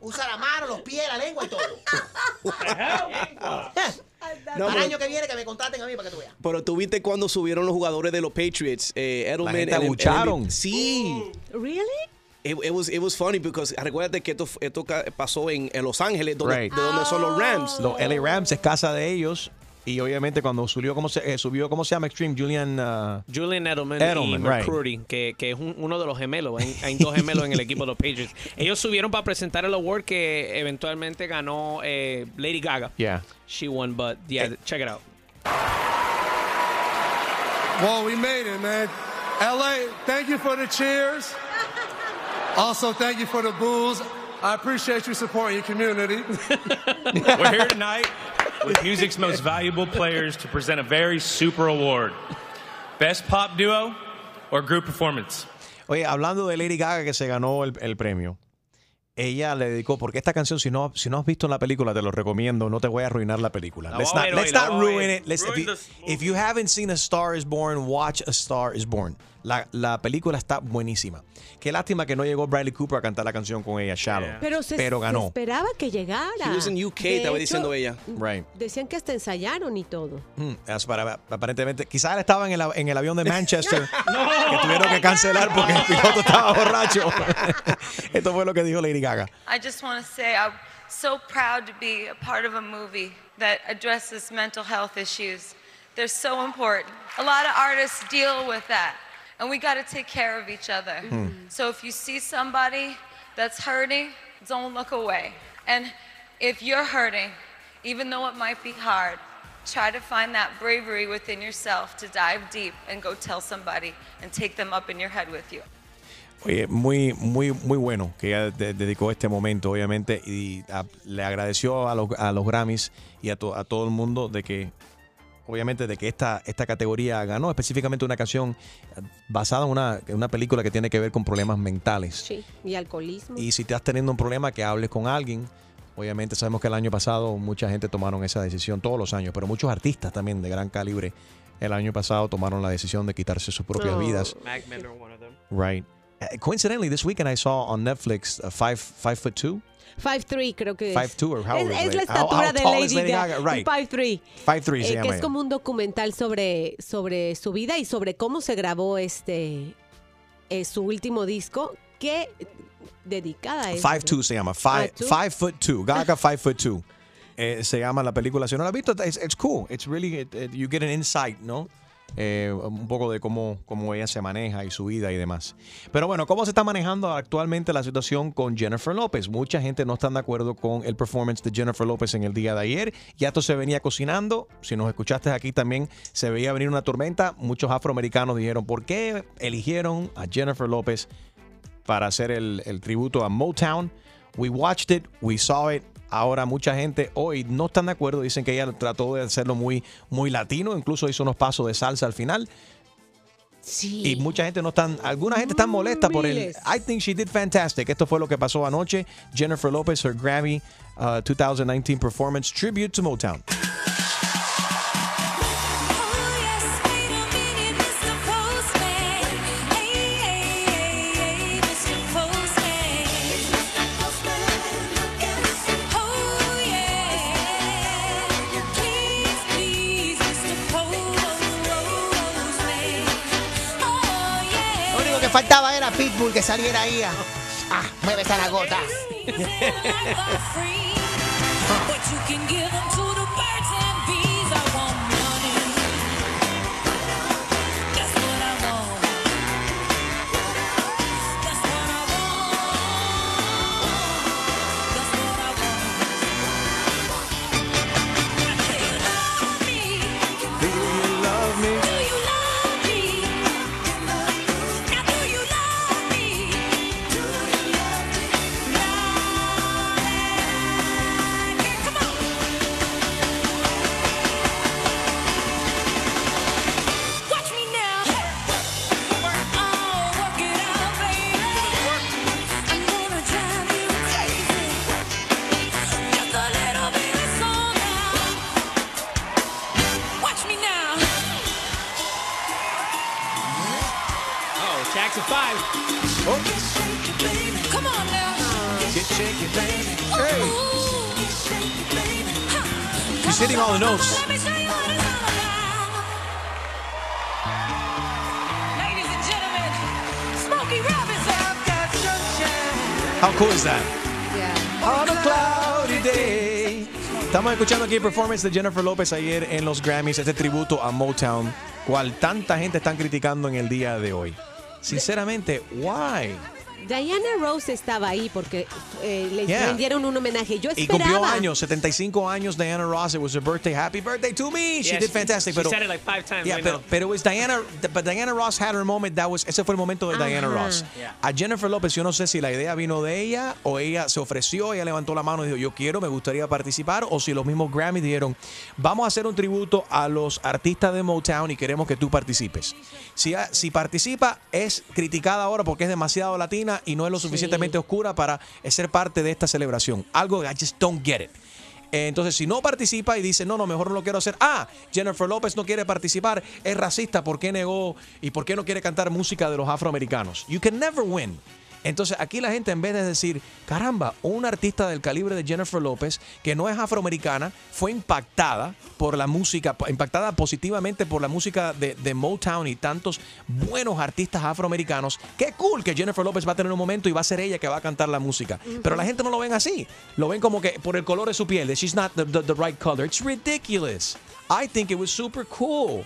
Usa la mano, los pies, la lengua y todo. [laughs] No, Para el pero- año que viene que me contraten a mí para que tú veas. Pero tú viste cuando subieron los jugadores de los Patriots, eh, Edelman. gente el- el- abucharon. sí. ¿Really? It, it was, it was funny because recuérdate que esto, esto pasó en, en Los Ángeles, donde, Right. de donde son los Rams. Los LA Rams es casa de ellos. Y obviamente cuando subió, ¿cómo se, eh, subió, ¿cómo se llama Extreme? Julian. uh, Julian Edelman, Edelman, y right. McCurdy, que, que es un- uno de los gemelos. Hay, hay dos gemelos en el equipo de los Patriots. Ellos subieron para presentar el award que eventualmente ganó eh, Lady Gaga. yeah. She won, but yeah, check it out. Well, we made it, man. LA, thank you for the cheers. Also, thank you for the booze. I appreciate you supporting your community. [laughs] We're here tonight with music's most valuable players to present a very super award Best Pop Duo or Group Performance. Oye, hablando de Lady Gaga que se ganó el, el premio, ella le dedicó, porque esta canción, si no, si no has visto la película, te lo recomiendo, no te voy a arruinar la película. La let's not, let's not ruin it. Let's- if, you, if you haven't seen A Star is Born, watch A Star is Born. La, la película está buenísima. Qué lástima que no llegó Bradley Cooper a cantar la canción con ella, Shallow. Pero se, se ganó. esperaba que llegara. He was in UK, De estaba hecho, diciendo ella. Right. Decían que hasta ensayaron y todo. Mm, es para- aparentemente, quizás él estaba en el, en el avión de Manchester [laughs] que tuvieron que cancelar porque el piloto estaba borracho. [laughs] Esto fue lo que dijo Lady Gaga. I just want to say I'm so proud to be a part of a movie that addresses mental health issues. They're so important. A lot of artists deal with that, and we got to take care of each other. Hmm. So if you see somebody that's hurting, don't look away. And if you're hurting, even though it might be hard, try to find that bravery within yourself to dive deep and go tell somebody and take them up in your head with you. Oye, muy, muy, muy bueno que ella de- dedicó este momento, obviamente, y a- le agradeció a los, a los Grammys y a, to- a todo el mundo de que, obviamente, de que esta, esta categoría ganó, específicamente una canción eh, basada en una, en una película que tiene que ver con problemas mentales. Sí. Y alcoholismo. Y si estás teniendo un problema, que hables con alguien. Obviamente sabemos que el año pasado mucha gente tomaron esa decisión, todos los años, pero muchos artistas también de gran calibre el año pasado tomaron la decisión de quitarse sus propias Oh. vidas. Mac Miller, one of them. Right. Uh, coincidentally, this weekend I saw on Netflix uh, five five foot two, 5'3 creo que es. 5'2 or how es, is es la How- how estatura de Lady, Lady Gaga. Gaga? Right. 5'3. 5'3 se Eh, que llama es como un documental sobre, sobre su vida y sobre cómo se grabó este eh, su último disco que dedicada a eso. Five two se llama five Five two? five foot two. Gaga five foot two. Eh, se llama la película. Si no la has visto, it's, it's cool. It's really it- it- you get an insight, ¿no? Eh, un poco de cómo, cómo ella se maneja y su vida y demás. Pero bueno, ¿cómo se está manejando actualmente la situación con Jennifer López? Mucha gente no está de acuerdo con el performance de Jennifer López en el día de ayer. Ya esto se venía cocinando. Si nos escuchaste aquí también, se veía venir una tormenta. Muchos afroamericanos dijeron, ¿por qué eligieron a Jennifer López para hacer el, el tributo a Motown. We watched it, we saw it. Ahora mucha gente hoy no están de acuerdo, dicen que ella trató de hacerlo muy, muy latino, incluso hizo unos pasos de salsa al final. Y mucha gente no están, alguna gente está molesta por el. I think she did fantastic. Esto fue lo que pasó anoche. Jennifer Lopez, her Grammy uh, 2019 performance tribute to Motown. Faltaba era Pitbull que saliera ahí a. Ah, mueve esa la gota. Escuchando aquí el performance de Jennifer López ayer en los Grammys, este tributo a Motown, cual tanta gente están criticando en el día de hoy. Sinceramente, why? Diana Rose estaba ahí porque eh, le Yeah. rindieron un homenaje. Yo Y esperaba. cumplió años, 75 años Diana Ross. It was her birthday. Happy birthday to me. She Yeah, did she- fantastic. she pero, said it like five times, Yeah, pero, pero it was Diana, but Diana Ross had her moment. That was, ese fue el momento de Diana. Ross. Yeah. A Jennifer López, yo no sé si la idea vino de ella o ella se ofreció, ella levantó la mano y dijo, yo quiero, me gustaría participar, o si los mismos Grammy dijeron, vamos a hacer un tributo a los artistas de Motown y queremos que tú participes. Si, si participa, es criticada ahora porque es demasiado latina y no es lo suficientemente oscura para ser parte de esta celebración. Algo que I just don't get it. Eh, Entonces, si no participa y dice, no, no, mejor no lo quiero hacer. Ah, Jennifer López no quiere participar, es racista, ¿por qué negó y por qué no quiere cantar música de los afroamericanos? You can never win. Entonces aquí la gente en vez de decir, caramba, una artista del calibre de Jennifer López, que no es afroamericana, fue impactada por la música, impactada positivamente por la música de, de Motown y tantos buenos artistas afroamericanos. Qué cool que Jennifer López va a tener un momento y va a ser ella que va a cantar la música. Pero la gente no lo ven así. Lo ven como que por el color de su piel, she's not the, the- the right color. It's ridiculous. I think it was super cool.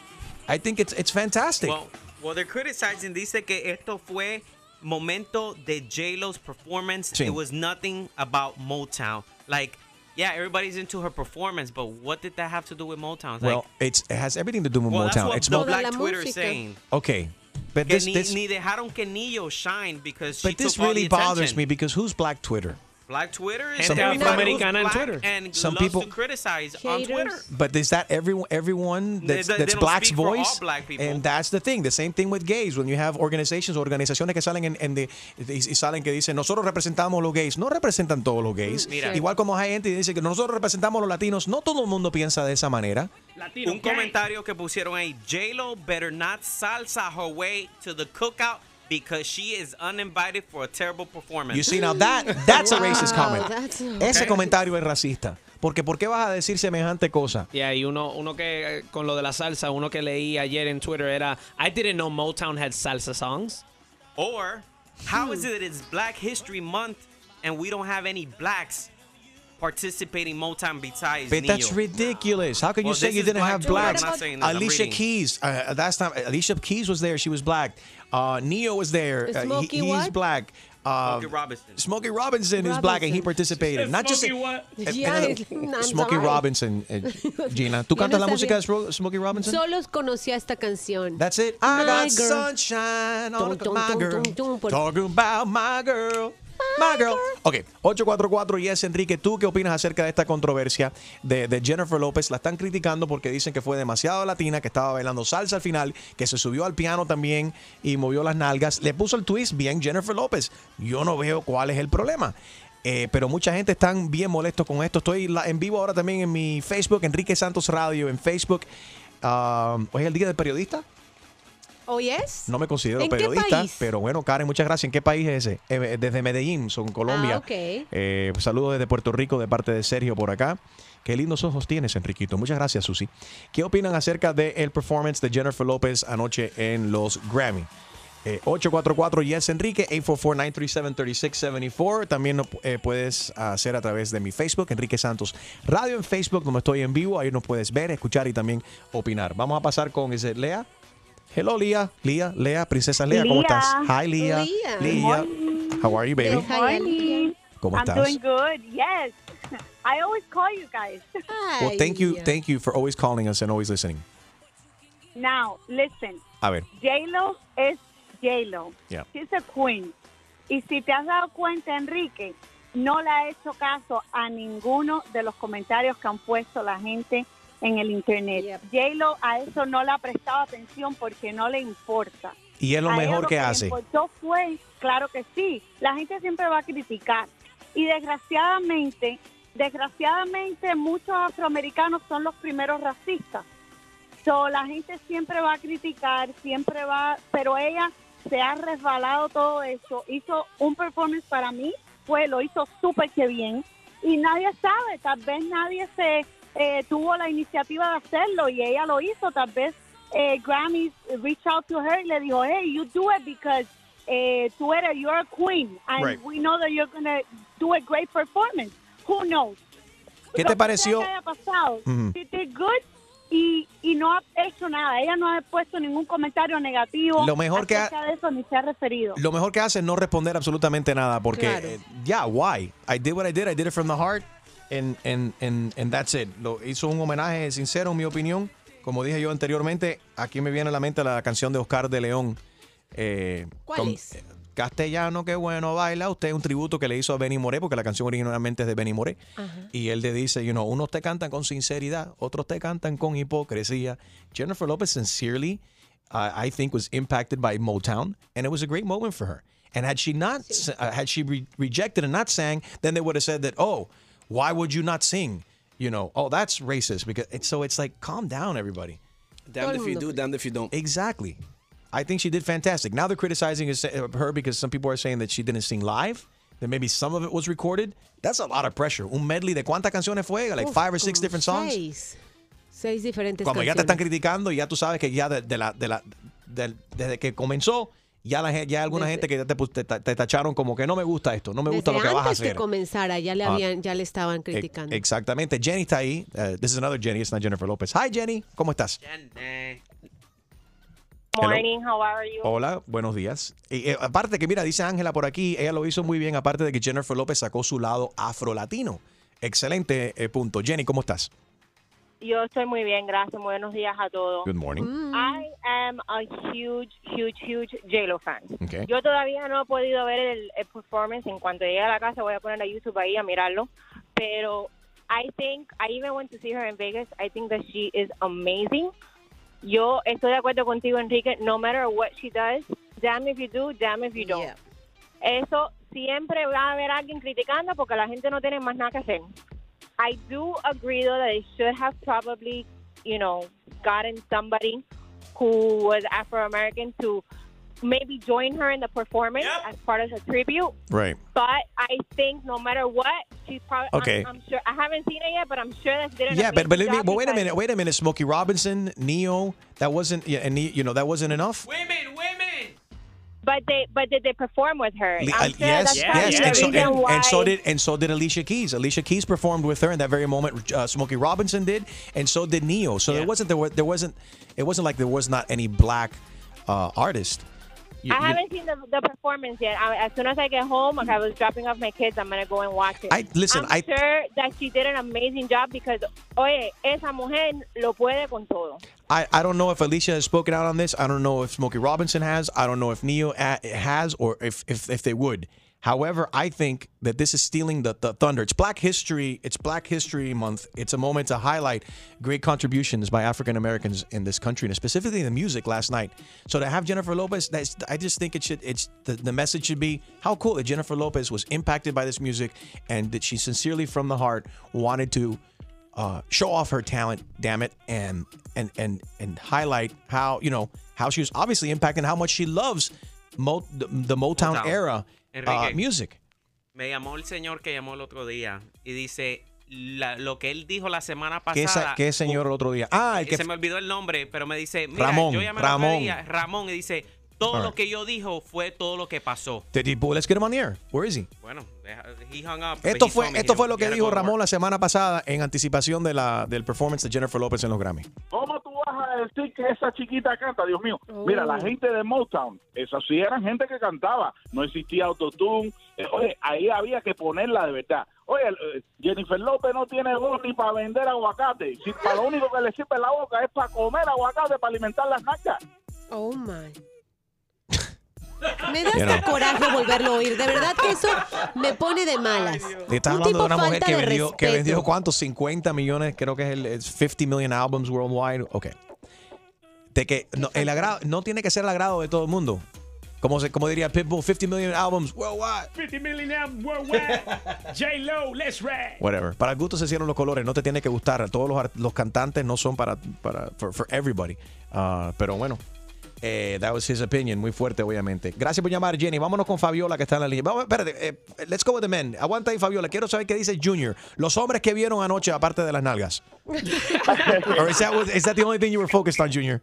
I think it's, it's fantastic. Well, well, they're criticizing. Dice que esto fue momento de J-Lo's performance. Sí. It was nothing about Motown. Like, yeah, everybody's into her performance, but what did that have to do with Motown? It's well, like, it's, it has everything to do with well, that's Motown. what It's the Mo- Black Twitter is saying. Okay. But this, ni, this, ni dejaron que Nio shine because she but this all really the bothers attention. me because who's Black Twitter? Black Twitter is Afroamericana black Twitter. And Some loves people- to criticize on Twitter. But is that everyone everyone that's, They- they that's black's voice? black. And that's the thing. The same thing with gays. When you have organizations, organizaciones que salen en, en de, y, y salen que dicen nosotros representamos los gays. No representan todos los gays. Mira. Igual como hay gente que dice que nosotros representamos los latinos. No todo el mundo piensa de esa manera. Un comentario que pusieron ahí. J-Lo better not salsa her way to the cookout because she is uninvited for a terrible performance. You see now that that's a racist comment. that's a- Ese comentario es racista. Porque ¿por qué vas a decir semejante cosa? Y hay uno, uno que, eh, con lo de la salsa, uno que leí ayer en Twitter era, I didn't know Motown had salsa songs. Or how is it that it's Black History Month and we don't have any blacks participating Motown besides But that's ridiculous. How can you Well, say you didn't Black have blacks? not saying this, I'm Alicia reading. Keys. Uh, last time Alicia Keys was there. She was black. Uh, Neo was there. Uh, he- he's what? black. Uh, Smokey Robinson. Smokey Robinson is black and he Robinson. participated. Not just Yeah, Eh, [laughs] I'm Smokey. Robinson. eh, Gina, ¿tú Yo cantas no la música de sabía. Smokey Robinson? Solo conocía esta canción. That's it. I My got girl. sunshine on Tum, tum, my tum, girl. tum, tum, por- Talking about my girl. My girl. Ok, 844 Yes, Enrique, ¿tú qué opinas acerca de esta controversia de, de Jennifer López? La están criticando porque dicen que fue demasiado latina, que estaba bailando salsa al final, que se subió al piano también y movió las nalgas. Le puso el twist bien Jennifer López. Yo no veo cuál es el problema. Eh, pero mucha gente están bien molestos con esto. Estoy en vivo ahora también en mi Facebook, Enrique Santos Radio, en Facebook. Ah, hoy es el Día del Periodista. ¿Hoy es? No me considero ¿En qué periodista, pero bueno, Karen, muchas gracias. ¿En qué país es ese? Eh, desde Medellín, son Colombia. Ah, ok. Eh, saludos desde Puerto Rico de parte de Sergio por acá. Qué lindos ojos tienes, Enriquito. Muchas gracias, Susi. ¿Qué opinan acerca del performance de Jennifer López anoche en los Grammy? Eh, 844 Yes Enrique, 844-937-3674. También lo eh, puedes hacer a través de mi Facebook, Enrique Santos Radio en Facebook, donde estoy en vivo. Ahí nos puedes ver, escuchar y también opinar. Vamos a pasar con ese Lea. Hello, Lea. Lea, Lea, princesa Lea, ¿cómo estás? Hi, Lea. Lea. Lea. How are you, baby? Good morning. ¿Cómo I'm estás? doing good. Yes. [laughs] I always call you guys. Well, thank you, thank you for always calling us and always listening. Now, listen. A ver. J-Lo es J-Lo. Yeah. She's a queen. Y si te has dado cuenta, Enrique, no le ha hecho caso a ninguno de los comentarios que han puesto la gente en el internet. J-Lo a eso no le ha prestado atención porque no le importa. Y es lo A mejor que le hace. importó fue, claro que sí, la gente siempre va a criticar. Y desgraciadamente, desgraciadamente muchos afroamericanos son los primeros racistas. So, la gente siempre va a criticar, siempre va, pero ella se ha resbalado todo eso, hizo un performance para mí, fue, lo hizo súper que bien y nadie sabe, tal vez nadie se eh, tuvo la iniciativa de hacerlo y ella lo hizo, tal vez eh, Grammys reach out to her y le dijo, hey, you do it because eh, tú eres, you're a queen and Right. we know that you're gonna do a great performance. Who knows? ¿Qué te pareció? que haya pasado, she did good y, y no ha hecho nada. Ella no ha puesto ningún comentario negativo Lo mejor que ha- de eso ni se ha referido. Lo mejor que hace es no responder absolutamente nada porque Claro. eh, ya, why? I did what I did, I did it from the heart and, and, and, and that's it. Lo, hizo un homenaje sincero, en mi opinión. Como dije yo anteriormente, aquí me viene a la mente la canción de Oscar de León. eh, ¿Cuál con- es? eh, Castellano, qué bueno baila. Usted es un tributo que le hizo a Benny Moré, porque la canción originalmente es de Benny Moré. Y él le dice, you know, unos te cantan con sinceridad, otros te cantan con hipocresía. Jennifer Lopez sincerely, uh, I think, was impacted by Motown, and it was a great moment for her. And had she not, uh, had she re- rejected and not sang, then they would have said that, oh, why would you not sing? you know, oh, that's racist because it's, so it's like calm down, everybody. Damned if you do, damned if you don't. Exactly. I think she did fantastic. Now they're criticizing her because some people are saying that she didn't sing live. That maybe some of it was recorded. That's a lot of pressure. Un medley de cuántas canciones fue? Like Uf, five or six different songs. Seis. Seis diferentes Cuando ya te están criticando, ya tú sabes que ya de, de la, de la, del- desde que comenzó, ya, la, ya alguna Desde- gente que ya te, te, te tacharon como que no me gusta esto, no me gusta lo que vas a antes que hacer. comenzara ya le habían, ya le estaban E- criticando. Exactamente. Jenny está ahí. Uh, this is another Jenny. It's not Jennifer Lopez. Hi, Jenny. ¿Cómo estás? Hello. Morning, how are you? Hola, buenos días. Y, eh, aparte que, mira, dice Ángela por aquí, ella lo hizo muy bien, aparte de que Jennifer López sacó su lado afro-latino. Excelente eh, punto. Jenny, ¿cómo estás? Yo estoy muy bien, gracias. Buenos días a todos. Good morning. I am a huge, huge, huge J-Lo fan. Okay. Yo todavía no he podido ver el, el performance. En cuanto llegue a la casa voy a poner a YouTube ahí a mirarlo. Pero I think, I even went to see her in Vegas. I think that she is amazing. Yo estoy de acuerdo contigo, Enrique. No matter what she does, damn if you do, damn if you don't. Eso siempre va a haber alguien criticando porque la gente no tiene más nada que hacer. I do agree though that they should have probably, you know, gotten somebody who was Afro American to maybe join her in the performance as part of the tribute. Right. But I think no matter what, she's probably. Okay. I'm, I'm sure. I haven't seen it yet, but I'm sure that she did an Yeah, but, but, let me, but wait a minute, wait a minute. Smokey Robinson, Neo, that wasn't, yeah, and you know, that wasn't enough. But they, but did they perform with her? Le- I'm uh, sure yes, that's probably yes, and so, and, why. and so did and so did Alicia Keys. Alicia Keys performed with her in that very moment. Uh, Smokey Robinson did, and so did Neo. So there wasn't there, was, there wasn't it wasn't like there was not any black uh, artist. You- I haven't seen the, the performance yet. I, as soon as I get home, like I was dropping off my kids, I'm gonna go and watch it. I- listen, I'm I- sure that she did an amazing job because, oye, esa mujer lo puede con todo. I, I don't know if Alicia has spoken out on this. I don't know if Smokey Robinson has. I don't know if Neo has or if, if, if they would. However, I think that this is stealing the, the thunder. It's Black History. It's Black History Month. It's a moment to highlight great contributions by African Americans in this country, and specifically the music last night. So to have Jennifer Lopez, that's, I just think it should. It's the, the message should be how cool that Jennifer Lopez was impacted by this music, and that she sincerely, from the heart, wanted to uh, show off her talent, damn it, and and and and highlight how you know how she was obviously impacting how much she loves Mo- the, the Motown, Motown. era uh, Enrique. music. Me llamó el señor que llamó el otro día y dice la- lo que él dijo la semana ¿Qué, pasada. sa- qué señor el otro día? Ah, el que se me olvidó el nombre, pero me dice, mira, Ramón, yo llamé el otro Ramón. día, Ramón, y dice, todo All lo right. que yo dijo fue todo lo que pasó. Did he- let's get him on the air. Where is he? Bueno, he hung up. Esto fue, esto fue lo que dijo Ramón la semana pasada en anticipación de la, del performance de Jennifer Lopez en los Grammy. ¿Cómo tú vas a decir que esa chiquita canta? Dios mío. Mira, Oh. la gente de Motown, esas sí eran gente que cantaba. No existía autotune. Eh, oye, ahí había que ponerla de verdad. Oye, eh, Jennifer López no tiene voz ni para vender aguacate. Si para lo único que le sirve la boca es para comer aguacate, para alimentar las nalgas. Oh my. [laughs] Me da You hasta know. coraje volverlo a oír. De verdad que eso me pone de malas. Estás hablando tipo de una mujer falta que de vendió, que vendió ¿cuántos? 50 millones, creo que es el es 50 million albums worldwide. Ok. De que no, el agrado, no tiene que ser el agrado de todo el mundo. Como, se, como diría Pitbull, 50 million albums worldwide. 50 million albums worldwide. [laughs] J-Lo, let's ride. Whatever. Para el gusto se hicieron los colores. No te tiene que gustar. Todos los, los cantantes no son para, para for, for everybody. Ah, pero bueno. Eh, that was his opinion, muy fuerte, obviamente. Gracias por llamar, Jenny. Vámonos con Fabiola, que está en la línea. Vamos, espérate, eh, let's go with the men. Aguanta ahí, Fabiola. Quiero saber qué dice Junior. Los hombres que vieron anoche, aparte de las nalgas. [laughs] Or is that, was- is that the only thing you were focused on, Junior?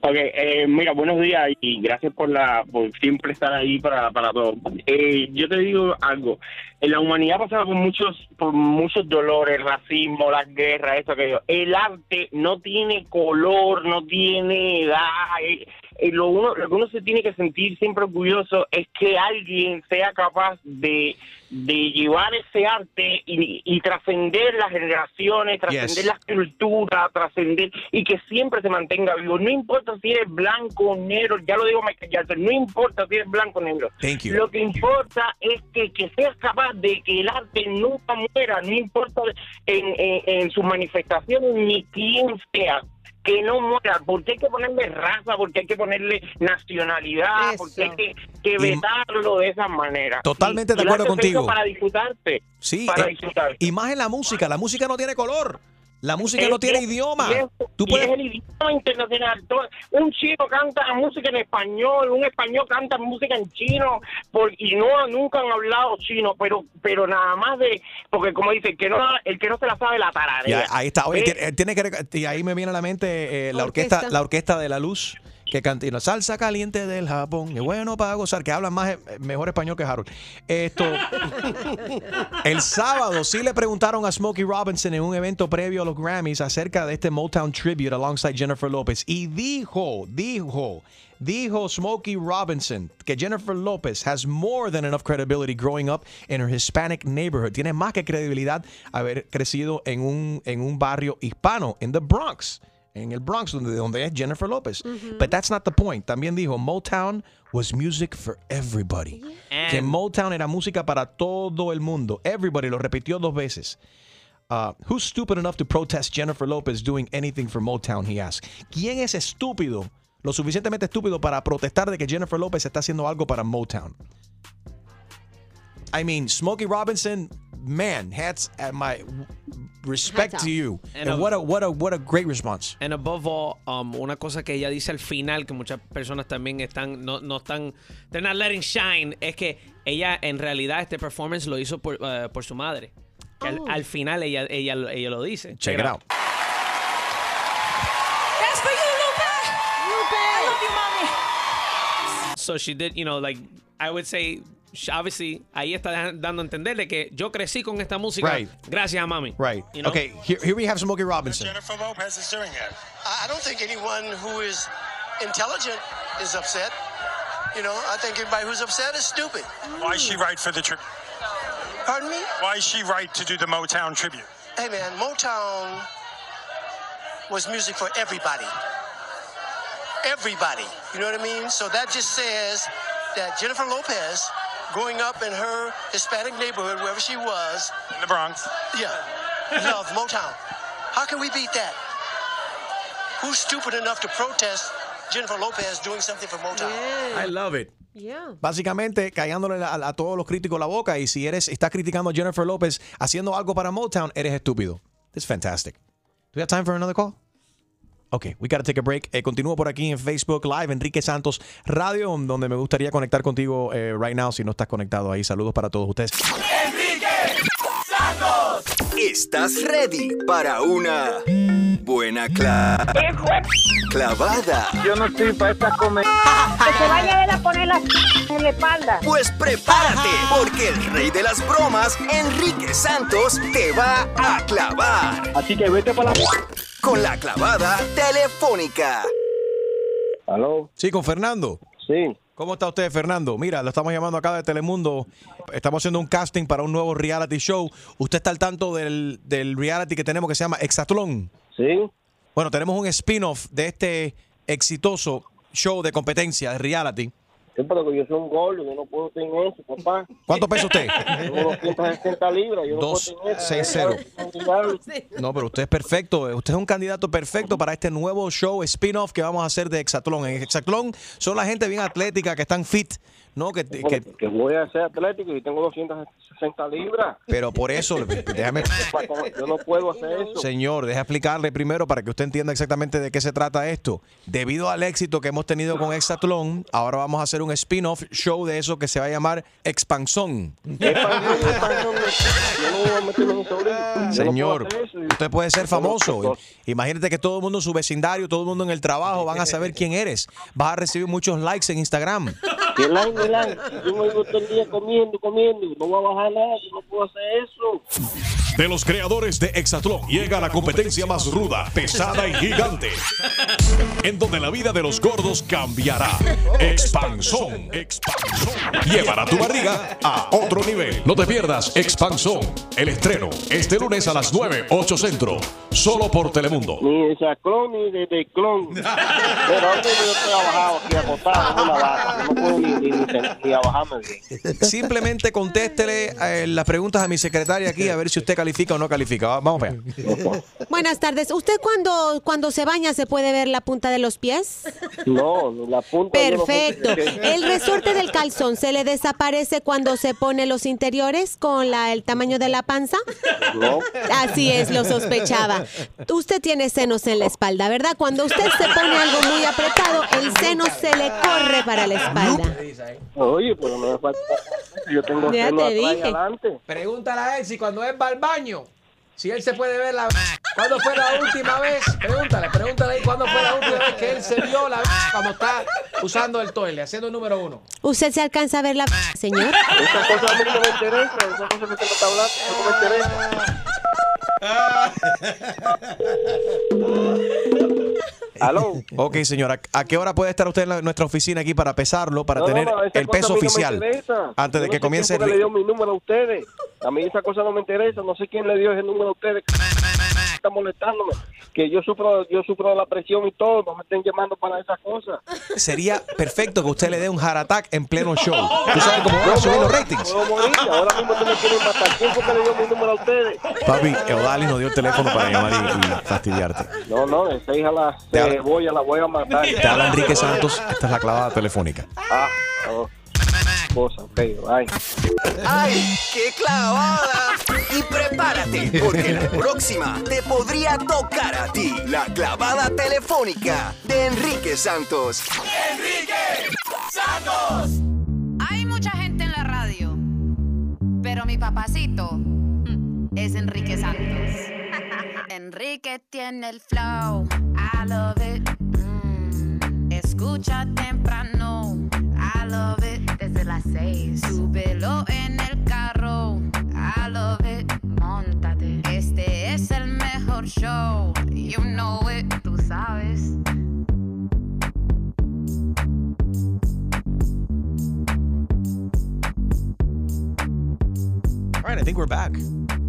Ok, eh, mira, buenos días y gracias por la por siempre estar ahí para, para todo. Eh, yo te digo algo, en la humanidad ha pasado por muchos por muchos dolores, racismo, las guerras, esto, aquello. El arte no tiene color, no tiene edad. eh, eh, lo, uno, lo que uno se tiene que sentir siempre orgulloso es que alguien sea capaz de, de llevar ese arte y, y trascender las generaciones, trascender Yes. las culturas, trascender y que siempre se mantenga vivo. No importa si eres blanco o negro, ya lo digo Michael Jackson, no importa si eres blanco o negro. Thank you. Lo que importa es que, que seas capaz de que el arte nunca muera, no importa en, en, en sus manifestaciones ni quién sea. Que no muera. ¿Por qué hay que ponerle raza? ¿Por qué hay que ponerle nacionalidad? ¿Por qué hay que, que Y- vetarlo de esa manera? Totalmente Y- de acuerdo eso contigo. Para disfrutarte. Sí, Para eh, disfrutar. y más en la música. La música no tiene color. La música Es- no tiene es- idioma. es- Tú puedes es el idioma internacional. Un chino canta música en español, un español canta música en chino, por- y no nunca han hablado chino, pero pero nada más de porque como dice el que no el que no se la sabe la tararea. ahí- ahí está. Oye, Eh, tiene, tiene que y ahí me viene a la mente eh, la orquesta. Orquesta. la orquesta de la luz que la salsa caliente del Japón, es bueno para gozar, que hablan más eh, mejor español que Harold. Esto [laughs] el sábado sí le preguntaron a Smokey Robinson en un evento previo a los Grammys acerca de este Motown tribute alongside Jennifer Lopez y dijo, dijo Dijo Smokey Robinson que Jennifer Lopez has more than enough credibility growing up in her Hispanic neighborhood. Tiene más que credibilidad haber crecido en un, en un barrio hispano, en the Bronx, en el Bronx, donde, donde es Jennifer Lopez. But that's not the point. También dijo Motown was music for everybody. Que Motown era música para todo el mundo. Everybody lo repitió dos veces. Uh, who's stupid enough to protest Jennifer Lopez doing anything for Motown? He asked. ¿Quién es estúpido, lo suficientemente estúpido para protestar de que Jennifer Lopez está haciendo algo para Motown? I mean, Smokey Robinson, man, hats at my respect to you. And And, a- what a what a what a great response. And above all, um, una cosa que ella dice al final, que muchas personas también están, no, no están, they're not letting shine, es que ella en realidad este performance lo hizo por, eh, por su madre. Que al, Oh. al final ella, ella, ella lo dice. Check it out. That's for you, Lupe. Lupe. I love you, mommy. So she did, you know, like, I would say, sh- obviously, ahí está dando a entender de que yo crecí con esta música Right. gracias a mami. Right. You know? Okay, here, here we have Smokey Robinson. Jennifer Lopez is doing it. I I don't think anyone who is intelligent is upset. You know, I think everybody who's upset is stupid. Why is she right for the tribute? Pardon me? Why is she right to do the Motown tribute? Hey man, Motown was music for everybody. Everybody. You know what I mean? So that just says that Jennifer Lopez, growing up in her Hispanic neighborhood, wherever she was, in the Bronx, yeah, Love Motown. How can we beat that? Who's stupid enough to protest Jennifer Lopez doing something for Motown? I love it. Yeah. Básicamente callándole a, a todos los críticos la boca y si eres estás criticando a Jennifer Lopez haciendo algo para Motown, eres estúpido. It's fantastic. Do we have time for another call? Ok, we gotta take a break. Eh, continúo por aquí en Facebook Live, Enrique Santos Radio, donde me gustaría conectar contigo eh, right now si no estás conectado ahí. Saludos para todos ustedes. ¿Estás ready para una buena cla- clavada? Yo no estoy para esta comedia. Que se vaya a ver a poner la en la espalda. Pues prepárate, porque el rey de las bromas, Enrique Santos, te va a clavar. Así que vete para la... Con la clavada telefónica. ¿Aló? Sí, con Fernando. Sí. ¿Cómo está usted, Fernando? Mira, lo estamos llamando acá de Telemundo. Estamos haciendo un casting para un nuevo reality show. ¿Usted está al tanto del, del reality que tenemos que se llama Exatlón? Sí. Bueno, tenemos un spin-off de este exitoso show de competencia de reality. Sí, pero que yo soy un gordo, yo no puedo tener eso, papá. ¿Cuánto pesa usted? Tengo 260 libras, yo no Dos, puedo tener eso. seis, cero. No, pero usted es perfecto. Usted es un candidato perfecto para este nuevo show spin-off que vamos a hacer de Exatlón. En Exatlón son la gente bien atlética, que están fit, ¿no? Que, que- Que voy a ser atlético y tengo 260 libras. pero por eso, [laughs] déjame... Yo no puedo hacer eso. Señor, deja explicarle primero para que usted entienda exactamente de qué se trata esto. Debido al éxito que hemos tenido con Exatlón, ahora vamos a hacer un spin-off show de eso que se va a llamar Expansón. Señor, usted puede ser famoso. Imagínate que todo el mundo en su vecindario, todo el mundo en el trabajo van a saber quién eres. Vas a recibir muchos likes en Instagram. ¿Qué like, Yo me voy todo el día comiendo, comiendo. No voy a bajar nada, yo no puedo hacer eso. De los creadores de Exatlón llega la competencia más ruda, pesada y gigante, en donde la vida de los gordos cambiará. Expansón. Expansón. Llevará tu barriga a otro nivel. No te pierdas Expansón. El estreno este lunes a las 9, 8 centro. Solo por Telemundo. Ni de saclón ni de, de clon. Pero ahora yo estoy abajado aquí acostado en una vaca. No puedo ni, ni, ni, ni abajarme bien. Simplemente contéstele eh, las preguntas a mi secretaria aquí a ver si usted califica califica o no califica. Va- Vamos a ver. Buenas tardes. ¿Usted cuando, cuando se baña se puede ver la punta de los pies? No, la punta. Perfecto. ¿El resorte del calzón se le desaparece cuando se pone los interiores con la, el tamaño de la panza? No. Así es, lo sospechaba. Usted tiene senos en la espalda, ¿verdad? Cuando usted se pone algo muy apretado, el seno se le corre para la espalda. Oye, pero no me falta. Yo tengo Ya seno te dije. adelante. Pregúntale a él si cuando él va si él se puede ver la. ¿Cuándo fue la última vez? Pregúntale, pregúntale ahí cuándo fue la última vez que él se vio la cuando está usando el toile, haciendo el número uno. ¿Usted se alcanza a ver la señor? Esa cosa a mí no me interesa. Esa cosa me está hablando no me interesa. [laughs] Aló. Ok, señora. ¿A qué hora puede estar usted en la- nuestra oficina aquí para pesarlo, para No, no, tener no, esa el cosa peso a mí no me oficial? interesa. antes de no que sé comience quién fue el... que le dio mi número a ustedes. A mí esa cosa no me interesa. No sé quién le dio ese número a ustedes. Está molestándome. Que yo sufro, yo sufro la presión y todo. No me estén llamando para esas cosas. Sería perfecto que usted le dé un heart attack en pleno show. [laughs] ¿Tú sabes cómo van a subir los ratings? Puedo morir. Ahora mismo tú me quieren matar. ¿Quién fue que le dio mi número a ustedes? Papi, Eudali nos dio el teléfono para llamar y, y fastidiarte. No, no, esa hija la Te habla- cebolla la voy a matar. Te habla Enrique Santos. Esta es la clavada telefónica. Ah, oh. Cosa, ok, bye. ¡Ay, qué clavada! Y prepárate, porque la próxima te podría tocar a ti. La clavada telefónica de Enrique Santos. ¡Enrique Santos! Hay mucha gente en la radio, pero mi papacito es Enrique Santos. [laughs] Enrique tiene el flow, I love it. Mm, Escucha temprano, I love it. Desde las seis, súbelo en el carro, I love it. Móntate, este es el mejor show, you know it, tú sabes. All right, I think we're back.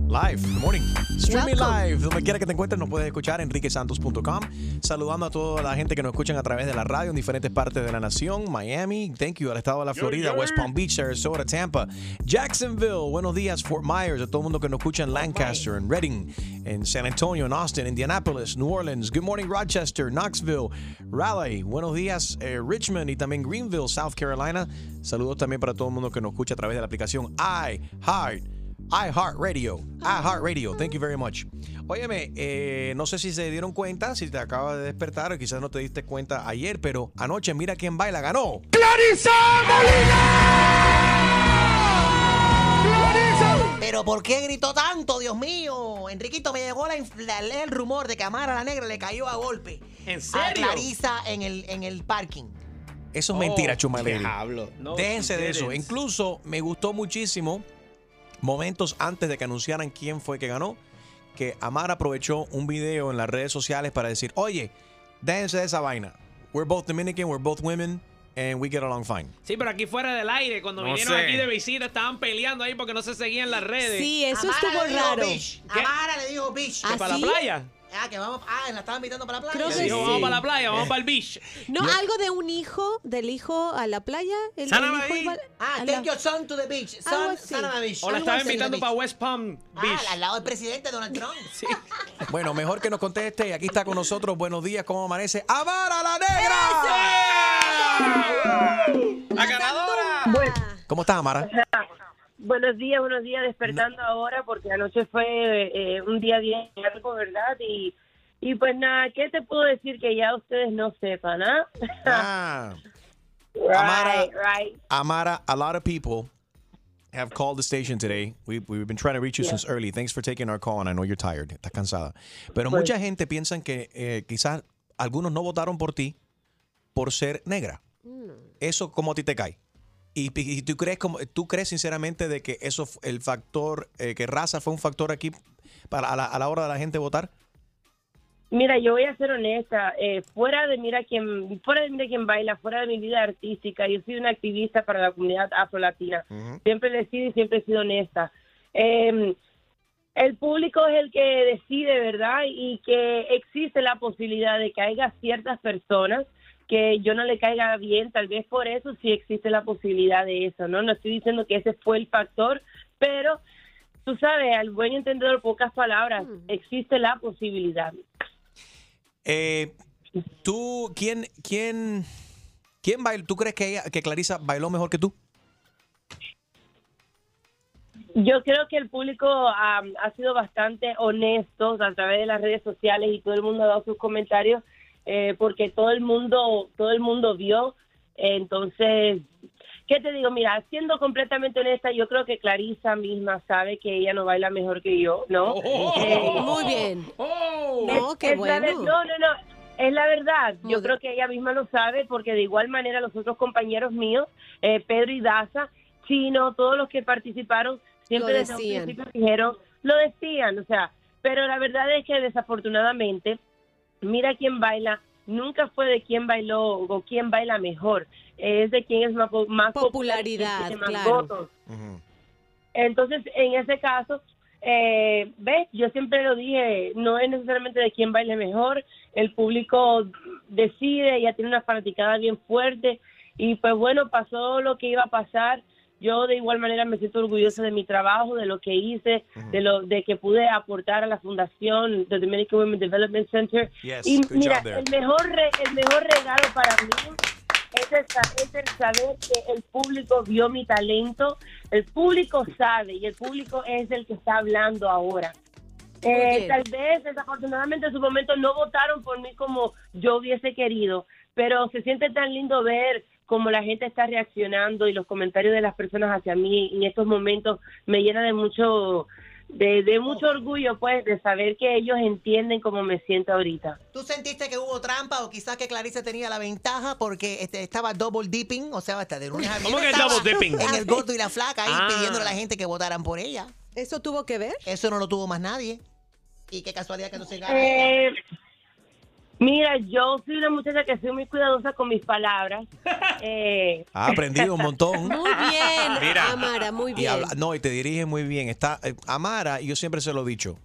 Live, good morning. Streaming Welcome. live, donde quiera que te encuentres, nos puedes escuchar enriquesantos.com. Saludando a toda la gente que nos escuchan a través de la radio en diferentes partes de la nación. Miami, thank you, al estado de la Florida, West Palm Beach, Sarasota, Tampa, Jacksonville, buenos días, Fort Myers, a todo el mundo que nos escucha en Lancaster, en Reading, en San Antonio, en Austin, Indianapolis, New Orleans. Good morning, Rochester, Knoxville, Raleigh, buenos días, eh, Richmond y también Greenville, South Carolina. Saludos también para todo el mundo que nos escucha a través de la aplicación iHeart. iHeartRadio. iHeartRadio. Thank you very much. Óyeme, eh, no sé si se dieron cuenta, si te acabas de despertar o quizás no te diste cuenta ayer, pero anoche mira quién baila, ganó. ¡Clarisa Pero ¿por qué gritó tanto, Dios mío? Enriquito, me llegó la, la- el rumor de que Amara la Negra le cayó a golpe. ¿En A serio? Clarisa en el, en el parking. Eso es Oh, mentira, Chuma Lady. diablo. No, Déjense de eso. Incluso me gustó muchísimo, momentos antes de que anunciaran quién fue que ganó, que Amara aprovechó un video en las redes sociales para decir, oye, déjense de esa vaina. We're both Dominican, we're both women, and we get along fine. Sí, pero aquí fuera del aire, cuando No vinieron sé. aquí de visita, estaban peleando ahí porque no se seguían las redes. Sí, eso Amara estuvo le dijo raro. Amara le dijo bitch. ¿Que para la playa? Ah, que vamos. Ah, la estaba invitando para la playa. Creo que dijo, sí. vamos para la playa, vamos para el beach. No, algo de un hijo, del hijo a la playa. El, Sana el hijo iba- Ah, a take la- your son to the beach. Algo Son, así. son a la beach. O la Algo estaba así. invitando para West Palm Beach. Ah, al lado del presidente Donald Trump. [laughs] Sí. Bueno, mejor que nos conteste. Aquí está con nosotros. Buenos días, ¿cómo amanece? ¡Amara la negra! ¡La ganadora! ¿Cómo estás, Amara? Buenos días, buenos días, despertando ahora porque anoche fue eh, un día bien largo, ¿verdad? Y, y pues nada, ¿qué te puedo decir que ya ustedes no sepan, ah? [laughs] Ah. right, Amara. right. Amara, a lot of people have called the station today. We, we've been trying to reach you Yeah. since early. Thanks for taking our call, and I know you're tired. Estás cansada. Pero Pues- mucha gente piensa que eh, quizás algunos no votaron por ti por ser negra. Eso, ¿cómo a ti te cae? ¿Y, y tú, crees como, tú crees sinceramente de que eso, el factor, eh, que raza fue un factor aquí para, a, la, a la hora de la gente votar? Mira, yo voy a ser honesta, eh, fuera de mira quién, fuera de mira quién baila, fuera de mi vida artística, yo soy una activista para la comunidad afrolatina. Siempre le he sido y siempre he sido honesta. Eh, el público es el que decide, ¿verdad? Y que existe la posibilidad de que haya ciertas personas que yo no le caiga bien, tal vez por eso sí existe la posibilidad de eso, ¿no? No estoy diciendo que ese fue el factor, pero tú sabes, al buen entendedor, pocas palabras, existe la posibilidad. Eh, ¿Tú, quién, quién, quién bailó? ¿Tú crees que, ella, que Clarisa bailó mejor que tú? Yo creo que el público am, ha sido bastante honesto a través de las redes sociales y todo el mundo ha dado sus comentarios eh, porque todo el mundo todo el mundo vio. Entonces, ¿qué te digo? Mira, siendo completamente honesta, yo creo que Clarisa misma sabe que ella no baila mejor que yo, ¿no? Eh, Muy bien. No, es- qué es la bueno. no, no, no. Es la verdad. Yo creo que ella misma lo sabe porque de igual manera los otros compañeros míos, eh, Pedro y Daza, Chino, todos los que participaron, siempre Lo desde un decían. principio dijeron, lo decían, o sea, pero la verdad es que desafortunadamente, mira quién baila, nunca fue de quién bailó o quién baila mejor, es de quién es más, po- más popular y quién Popularidad, más claro. votos. Entonces, en ese caso, eh, ves, yo siempre lo dije, no es necesariamente de quién baile mejor, el público decide, ya tiene una fanaticada bien fuerte y pues bueno, pasó lo que iba a pasar. Yo de igual manera me siento orgullosa de mi trabajo, de lo que hice, de lo de que pude aportar a la fundación, the Dominican Women Development Center. Yes, y mira, el mejor re- el mejor regalo para mí es el, es el saber que el público vio mi talento, el público sabe y el público es el que está hablando ahora. Eh, tal vez, desafortunadamente, en su momento no votaron por mí como yo hubiese querido, pero se siente tan lindo ver cómo la gente está reaccionando y los comentarios de las personas hacia mí en estos momentos me llena de mucho de, de mucho orgullo pues de saber que ellos entienden cómo me siento ahorita. ¿Tú sentiste que hubo trampa o quizás que Clarisa tenía la ventaja porque este, estaba double dipping? O sea, hasta de lunes a ¿Cómo que double dipping? En el gordo y la flaca ahí Ah. pidiéndole a la gente que votaran por ella. ¿Eso tuvo que ver? Eso no lo tuvo más nadie. Y qué casualidad que no se gana. Eh, mira, yo soy una muchacha que soy muy cuidadosa con mis palabras. [laughs] Eh, Ha aprendido un montón. [laughs] Muy bien, Mira. Amara, muy Y bien. habla- no, y te dirige muy bien. Está eh, Amara, y yo siempre se lo he dicho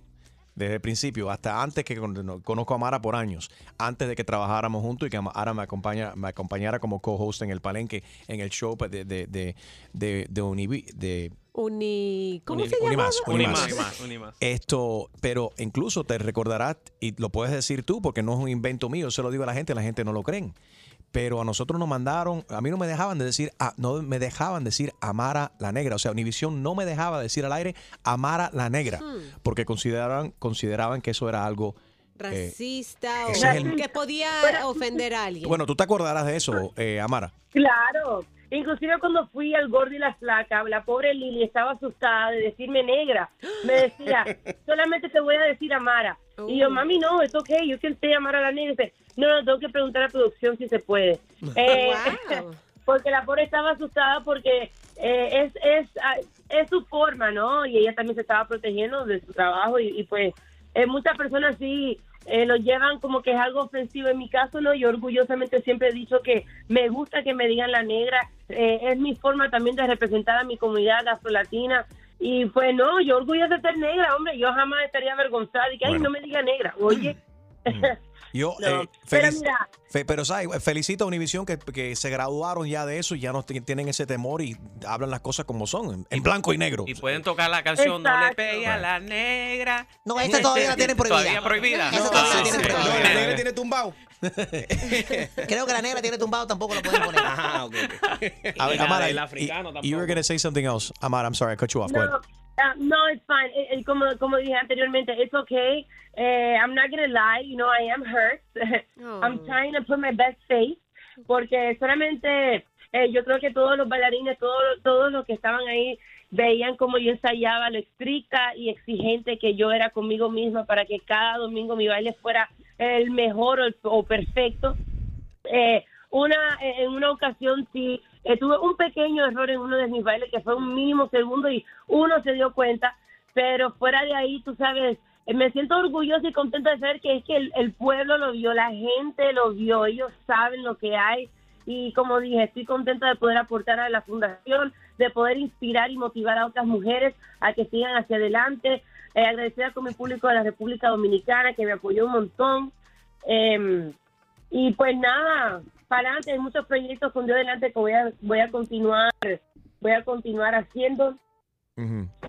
desde el principio, hasta antes que con- no, conozco a Amara por años, antes de que trabajáramos juntos y que Amara me acompaña, me acompañara como co-host en el palenque, en el show de de de de, de, Univi- de Uni... ¿Cómo Uni- se llama? Unimás, Unimás. Unimás, Unimás. Esto, pero incluso te recordarás, y lo puedes decir tú, porque no es un invento mío, se lo digo a la gente, la gente no lo creen. Pero a nosotros nos mandaron, a mí no me dejaban de decir, ah, no me dejaban decir Amara la Negra. O sea, Univisión no me dejaba decir al aire Amara la Negra, Hmm. porque consideraban, consideraban que eso era algo. eh, Racista o ese es el- que podía ofender a alguien. bueno, tú te acordarás de eso, eh, Amara. Claro, inclusive cuando fui al gordo y la flaca, la pobre Lili estaba asustada de decirme negra. Me decía, [laughs] solamente te voy a decir Amara. Y yo, mami, no, es ok, yo quiero te Amara la negra. Y dice, no, no, tengo que preguntar a producción si se puede. [laughs] Eh, [laughs] porque la pobre estaba asustada porque eh, es, es, ah, es su forma, ¿no? Y ella también se estaba protegiendo de su trabajo y, y pues eh, muchas personas sí eh, lo llevan como que es algo ofensivo. En mi caso, no, yo orgullosamente siempre he dicho que me gusta que me digan la negra. Eh, es mi forma también de representar a mi comunidad afrolatina. Y pues no, yo orgullosa de ser negra, hombre. Yo jamás estaría avergonzada y que, ay, no me diga negra. Oye, Yo, [laughs] No, eh, pero mira. fe- pero ¿sabes? felicito a Univisión que, que se graduaron ya de eso y ya no tienen ese temor y hablan las cosas como son, en, en blanco y negro. Y pueden tocar la canción No le Exacto. pegue a la negra. No, esa todavía la tienen prohibida. [laughs] Todavía prohibida. Esa todavía la tienen sí. prohibida. No, la negra tiene tumbado. [laughs] Creo que la negra tiene tumbado, tampoco lo pueden poner. Ah, ok. A ver, Amara, del y- africano y- you were going to say something else. Amara, I'm sorry, I cut you off. Go No, ahead. Uh, no, it's fine. Eh, eh, como, como dije anteriormente, it's okay. Eh, I'm not gonna lie, you know, I am hurt. [laughs] I'm trying to put my best face porque solamente eh, yo creo que todos los bailarines, todos, todos los que estaban ahí veían como yo ensayaba, lo estricta y exigente que yo era conmigo misma para que cada domingo mi baile fuera el mejor o, el- o perfecto. Eh, una en una ocasión sí eh, tuve un pequeño error en uno de mis bailes que fue un mínimo segundo y uno se dio cuenta pero fuera de ahí tú sabes eh, me siento orgullosa y contenta de saber que es que el, pueblo lo vio la gente lo vio ellos saben lo que hay y como dije estoy contenta de poder aportar a la fundación de poder inspirar y motivar a otras mujeres a que sigan hacia adelante. Eh, agradecida con mi público de la República Dominicana que me apoyó un montón. Em, y pues nada, para adelante, hay muchos proyectos con Dios delante que voy a, voy a continuar, voy a continuar haciendo.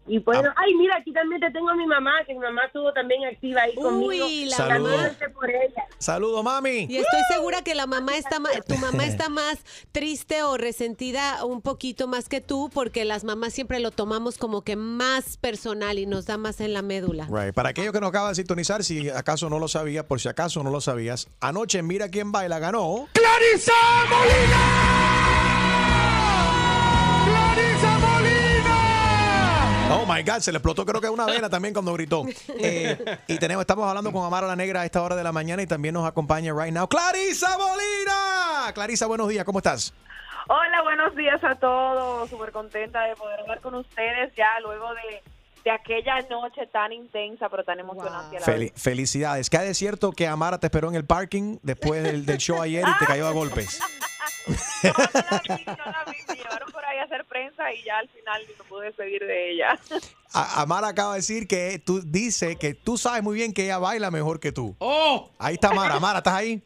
Y pues, ay, mira, aquí también te tengo a mi mamá, que mi mamá estuvo también activa ahí conmigo. Uy, la Saludos. por ella. Saludos, mami. Y estoy segura que la mamá está ma- tu mamá [laughs] está más triste o resentida un poquito más que tú porque las mamás siempre lo tomamos como que más personal y nos da más en la médula. Right. Para aquellos que no acaban de sintonizar, si acaso no lo sabía, por si acaso no lo sabías, anoche Mira quién baila ganó. ¡Clarisa ¡Clarisa Oh my God, se le explotó creo que una vena también cuando gritó. [laughs] Eh, y tenemos, estamos hablando con Amara la Negra a esta hora de la mañana y también nos acompaña right now Clarisa Molina. Clarisa, buenos días, ¿cómo estás? Hola, buenos días a todos. Súper contenta de poder hablar con ustedes ya luego de, de aquella noche tan intensa pero tan emocionante. a la Fel- vez. felicidades. ¿Cae de cierto que Amara te esperó en el parking después del, del show ayer y te cayó a golpes? [laughs] Me llevaron por ahí a hacer prensa y ya al final me pude despedir de ella. A- Amara acaba de decir que tú dice que tú sabes muy bien que ella baila mejor que tú. ¡Oh! Ahí está Amara. Amara, ¿estás ahí?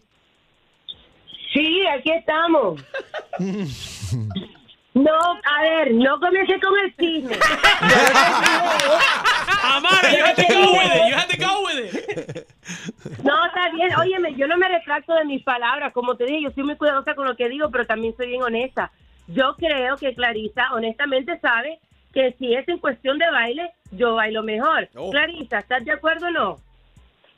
Sí, aquí estamos. [laughs] No, a ver, no comience con el chisme. [laughs] Amara, you had to go with it. You had to go with it. No, está bien. Óyeme, yo no me retracto de mis palabras. Como te dije, yo soy muy cuidadosa con lo que digo, pero también soy bien honesta. Yo creo que Clarisa, honestamente, sabe que si es en cuestión de baile, yo bailo mejor. Oh. Clarisa, ¿estás de acuerdo o no?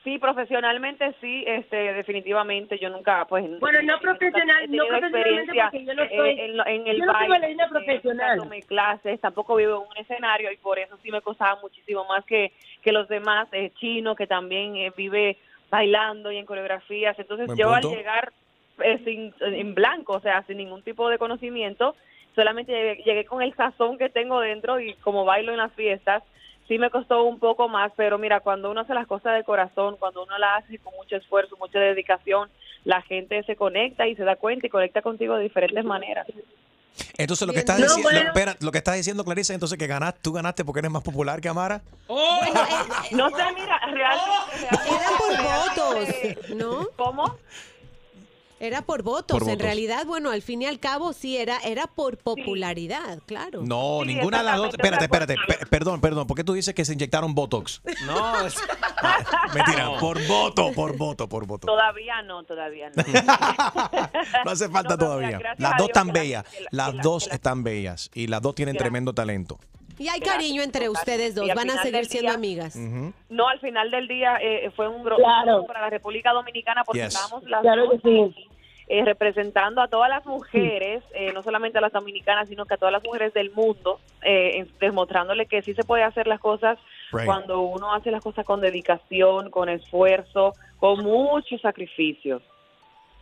Sí, profesionalmente sí, este, definitivamente yo nunca, pues... Bueno, no profesional, no profesionalmente experiencia porque yo no soy- en, el yo no soy baile, eh, profesional. nunca tomé clases, tampoco vivo en un escenario y por eso sí me costaba muchísimo más que, que los demás, eh, Chino, que también eh, vive bailando y en coreografías. Entonces Buen yo al llegar eh, sin, en blanco, o sea, sin ningún tipo de conocimiento, solamente llegué, llegué con el sazón que tengo dentro y como bailo en las fiestas, sí me costó un poco más, pero mira, cuando uno hace las cosas de corazón, cuando uno las hace con mucho esfuerzo, mucha dedicación, la gente se conecta y se da cuenta y conecta contigo de diferentes maneras. Entonces lo que estás No, diciendo, bueno. espera, lo que estás diciendo Clarisa, entonces que ganaste, tú ganaste porque eres más popular que Amara. No sé, mira, realmente... Era por votos, ¿no? ¿Cómo? Era por votos. Por En votos. realidad, bueno, al fin y al cabo sí era, era por popularidad, claro. No, ninguna de las dos. Espérate, espérate, pe- perdón, perdón. ¿Por qué tú dices que se inyectaron Botox? No, [laughs] Mentira, por voto, por voto, por voto. Todavía no, todavía no. [laughs] No hace falta todavía. Las dos están bellas. Las dos están bellas. Y las dos tienen Gracias. tremendo talento. Y hay cariño entre ustedes dos. Van a seguir siendo día- amigas. No, al final del día eh, fue un gran Claro. para la República Dominicana porque Yes. estábamos las Claro dos que sí. Eh, representando a todas las mujeres, eh, no solamente a las dominicanas, sino que a todas las mujeres del mundo, eh, demostrándole que sí se puede hacer las cosas Right. cuando uno hace las cosas con dedicación, con esfuerzo, con mucho sacrificio.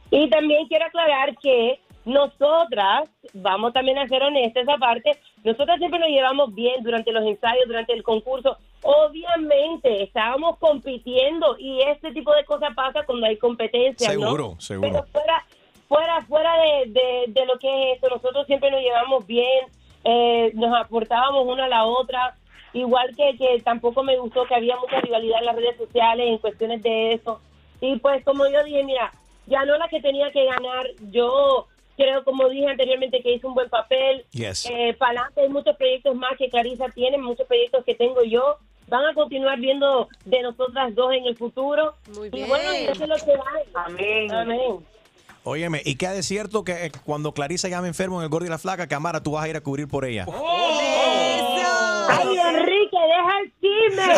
Y también quiero aclarar que nosotras, vamos también a ser honestas aparte, nosotras siempre nos llevamos bien durante los ensayos, durante el concurso. Obviamente estábamos compitiendo y este tipo de cosas pasa cuando hay competencia, ¿no? Seguro, seguro. Pero fuera, fuera, fuera de, de, de lo que es esto, nosotros siempre nos llevamos bien, eh, nos aportábamos una a la otra. Igual que, que tampoco me gustó que había mucha rivalidad en las redes sociales en cuestiones de eso. Y pues como yo dije, mira, ganó la que tenía que ganar. Yo creo, como dije anteriormente, que hizo un buen papel. Yes. Eh, para adelante hay muchos proyectos más que Clarisa tiene, muchos proyectos que tengo yo. Van a continuar viendo de nosotras dos en el futuro. Y bueno, y eso es lo que hay. Amén. Amén. Óyeme, ¿y qué ha de cierto que eh, cuando Clarisa llame enfermo en el gordo y la flaca, que Amara tú vas a ir a cubrir por ella? ¡Ay, Enrique, deja el chisme!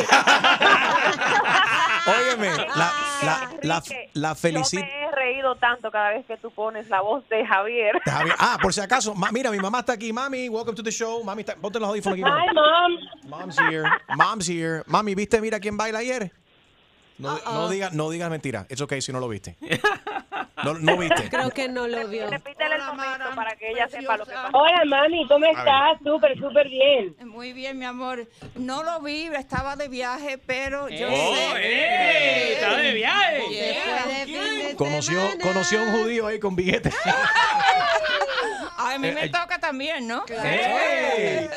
[laughs] Óyeme, la, la, la, la Yo felicito. me he reído tanto cada vez que tú pones la voz de Javier. Javier- Ah, por si acaso, ma- mira, mi mamá está aquí. Mami, welcome to the show. Mami, está, ponte los audífonos aquí. Hi, mom. Mom's here. Mom's here. Mami, ¿viste? Mira quién baila ayer. No, no digas no digas mentira. Es okay si no lo viste. No, no viste. Creo que no lo vio. Repítele el momento para que ella sepa lo que pasó. Hola, mami, ¿cómo estás? Súper, súper bien. Muy bien, mi amor. No lo vi, estaba de viaje, pero yo ¡Oh, sé. eh! ¡Está de viaje! Yeah. Conoció, conoció a un judío ahí con billetes. A mí Eh, me eh, toca también, ¿no? ¡Ey!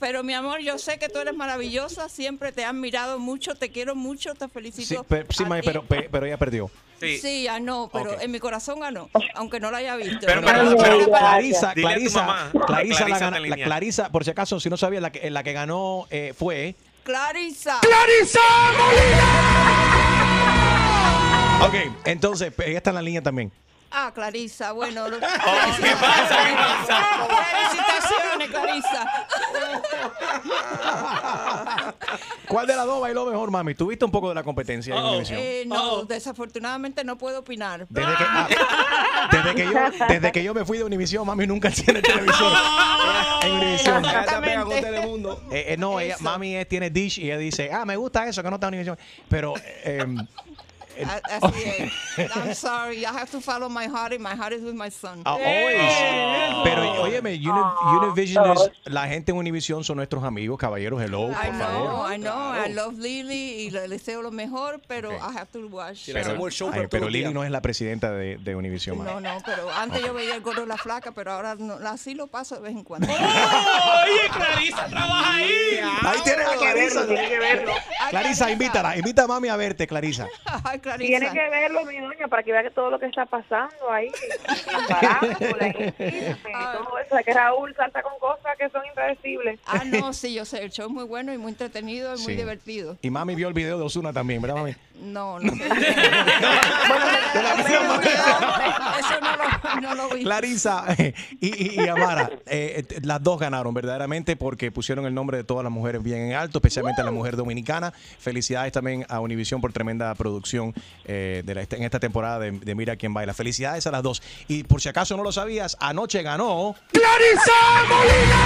Pero mi amor, yo sé que tú eres maravillosa, siempre te he admirado mucho, te quiero mucho, te Sí, felicito. pe- sí, a mami, ti. pero, pe- pero ella perdió. Sí, ganó, pero Ok. en mi corazón ganó, aunque no la haya visto. Pero, Pero- pero Clarisa, Clarisa, mamá. Clarisa, la, gana- te la. Clarisa, por si acaso, si no sabía, la que, la que ganó eh, fue. Clarisa. ¡Clarisa Ok, entonces, ella está en la línea también. Ah, Clarisa, bueno. lo- ¿Qué pasa? ¿Qué pasa? Clarisa. ¿Cuál de las dos bailó mejor, mami? ¿Tuviste un poco de la competencia en Univision? Eh, no, desafortunadamente no puedo opinar. Desde que, ah, desde, que yo, desde que yo me fui de Univision, mami nunca tiene televisor. en Univision. Exactamente. Eh, eh, no, ella, mami eh, tiene Dish y ella dice, ah, me gusta eso, que no está en Univision. Pero, eh, em, Así [laughs] es. I'm sorry. I have to follow my heart and my heart is with my son. ah, always. Pero, óyeme, Uni- Univision es, la gente en Univision son nuestros amigos, caballeros, hello, I por know, favor. I know. I love Lily y le deseo lo mejor, pero. I have to watch. Pero, ay, pero Lili no es la presidenta de, de Univision. No, no, pero antes yo veía el gordo y la flaca, pero ahora no, así lo paso de vez en cuando. Oye, Clarisa trabaja ahí. Ahí tienes a Clarisa. verlo, tiene que verlo. Clarisa, invítala. Invita a mami a verte, Clarisa. [laughs] Clarisa. Tiene que verlo, mi doña, para que vea que todo lo que está pasando ahí. La [laughs] chisme, todo eso. Que Raúl salta con cosas que son impredecibles. Ah, no, sí, yo sé. El show es muy bueno y muy entretenido y muy Sí. divertido. Y mami vio el video de Osuna también, ¿verdad, mami? No, no [laughs] sé. Eso no lo, no lo vi. Clarisa [laughs] y, y- y Amara, eh, eh, las dos ganaron verdaderamente porque pusieron el nombre de todas las mujeres bien en alto, especialmente a la mujer dominicana. Felicidades también a Univision por tremenda producción eh, de la- en esta temporada de, de Mira quién baila. Felicidades a las dos. Y por si acaso no lo sabías, anoche ganó Clarisa Molina.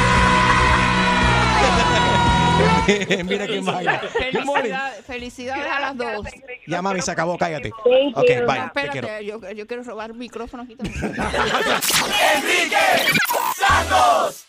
[laughs] Mira quién baila. Felicidades, felicidades a las dos. Ya mami se acabó, cállate. Ok, bye. No, Te quiero. espérate, yo, yo quiero robar el micrófono aquí también. [laughs] Enrique Santos.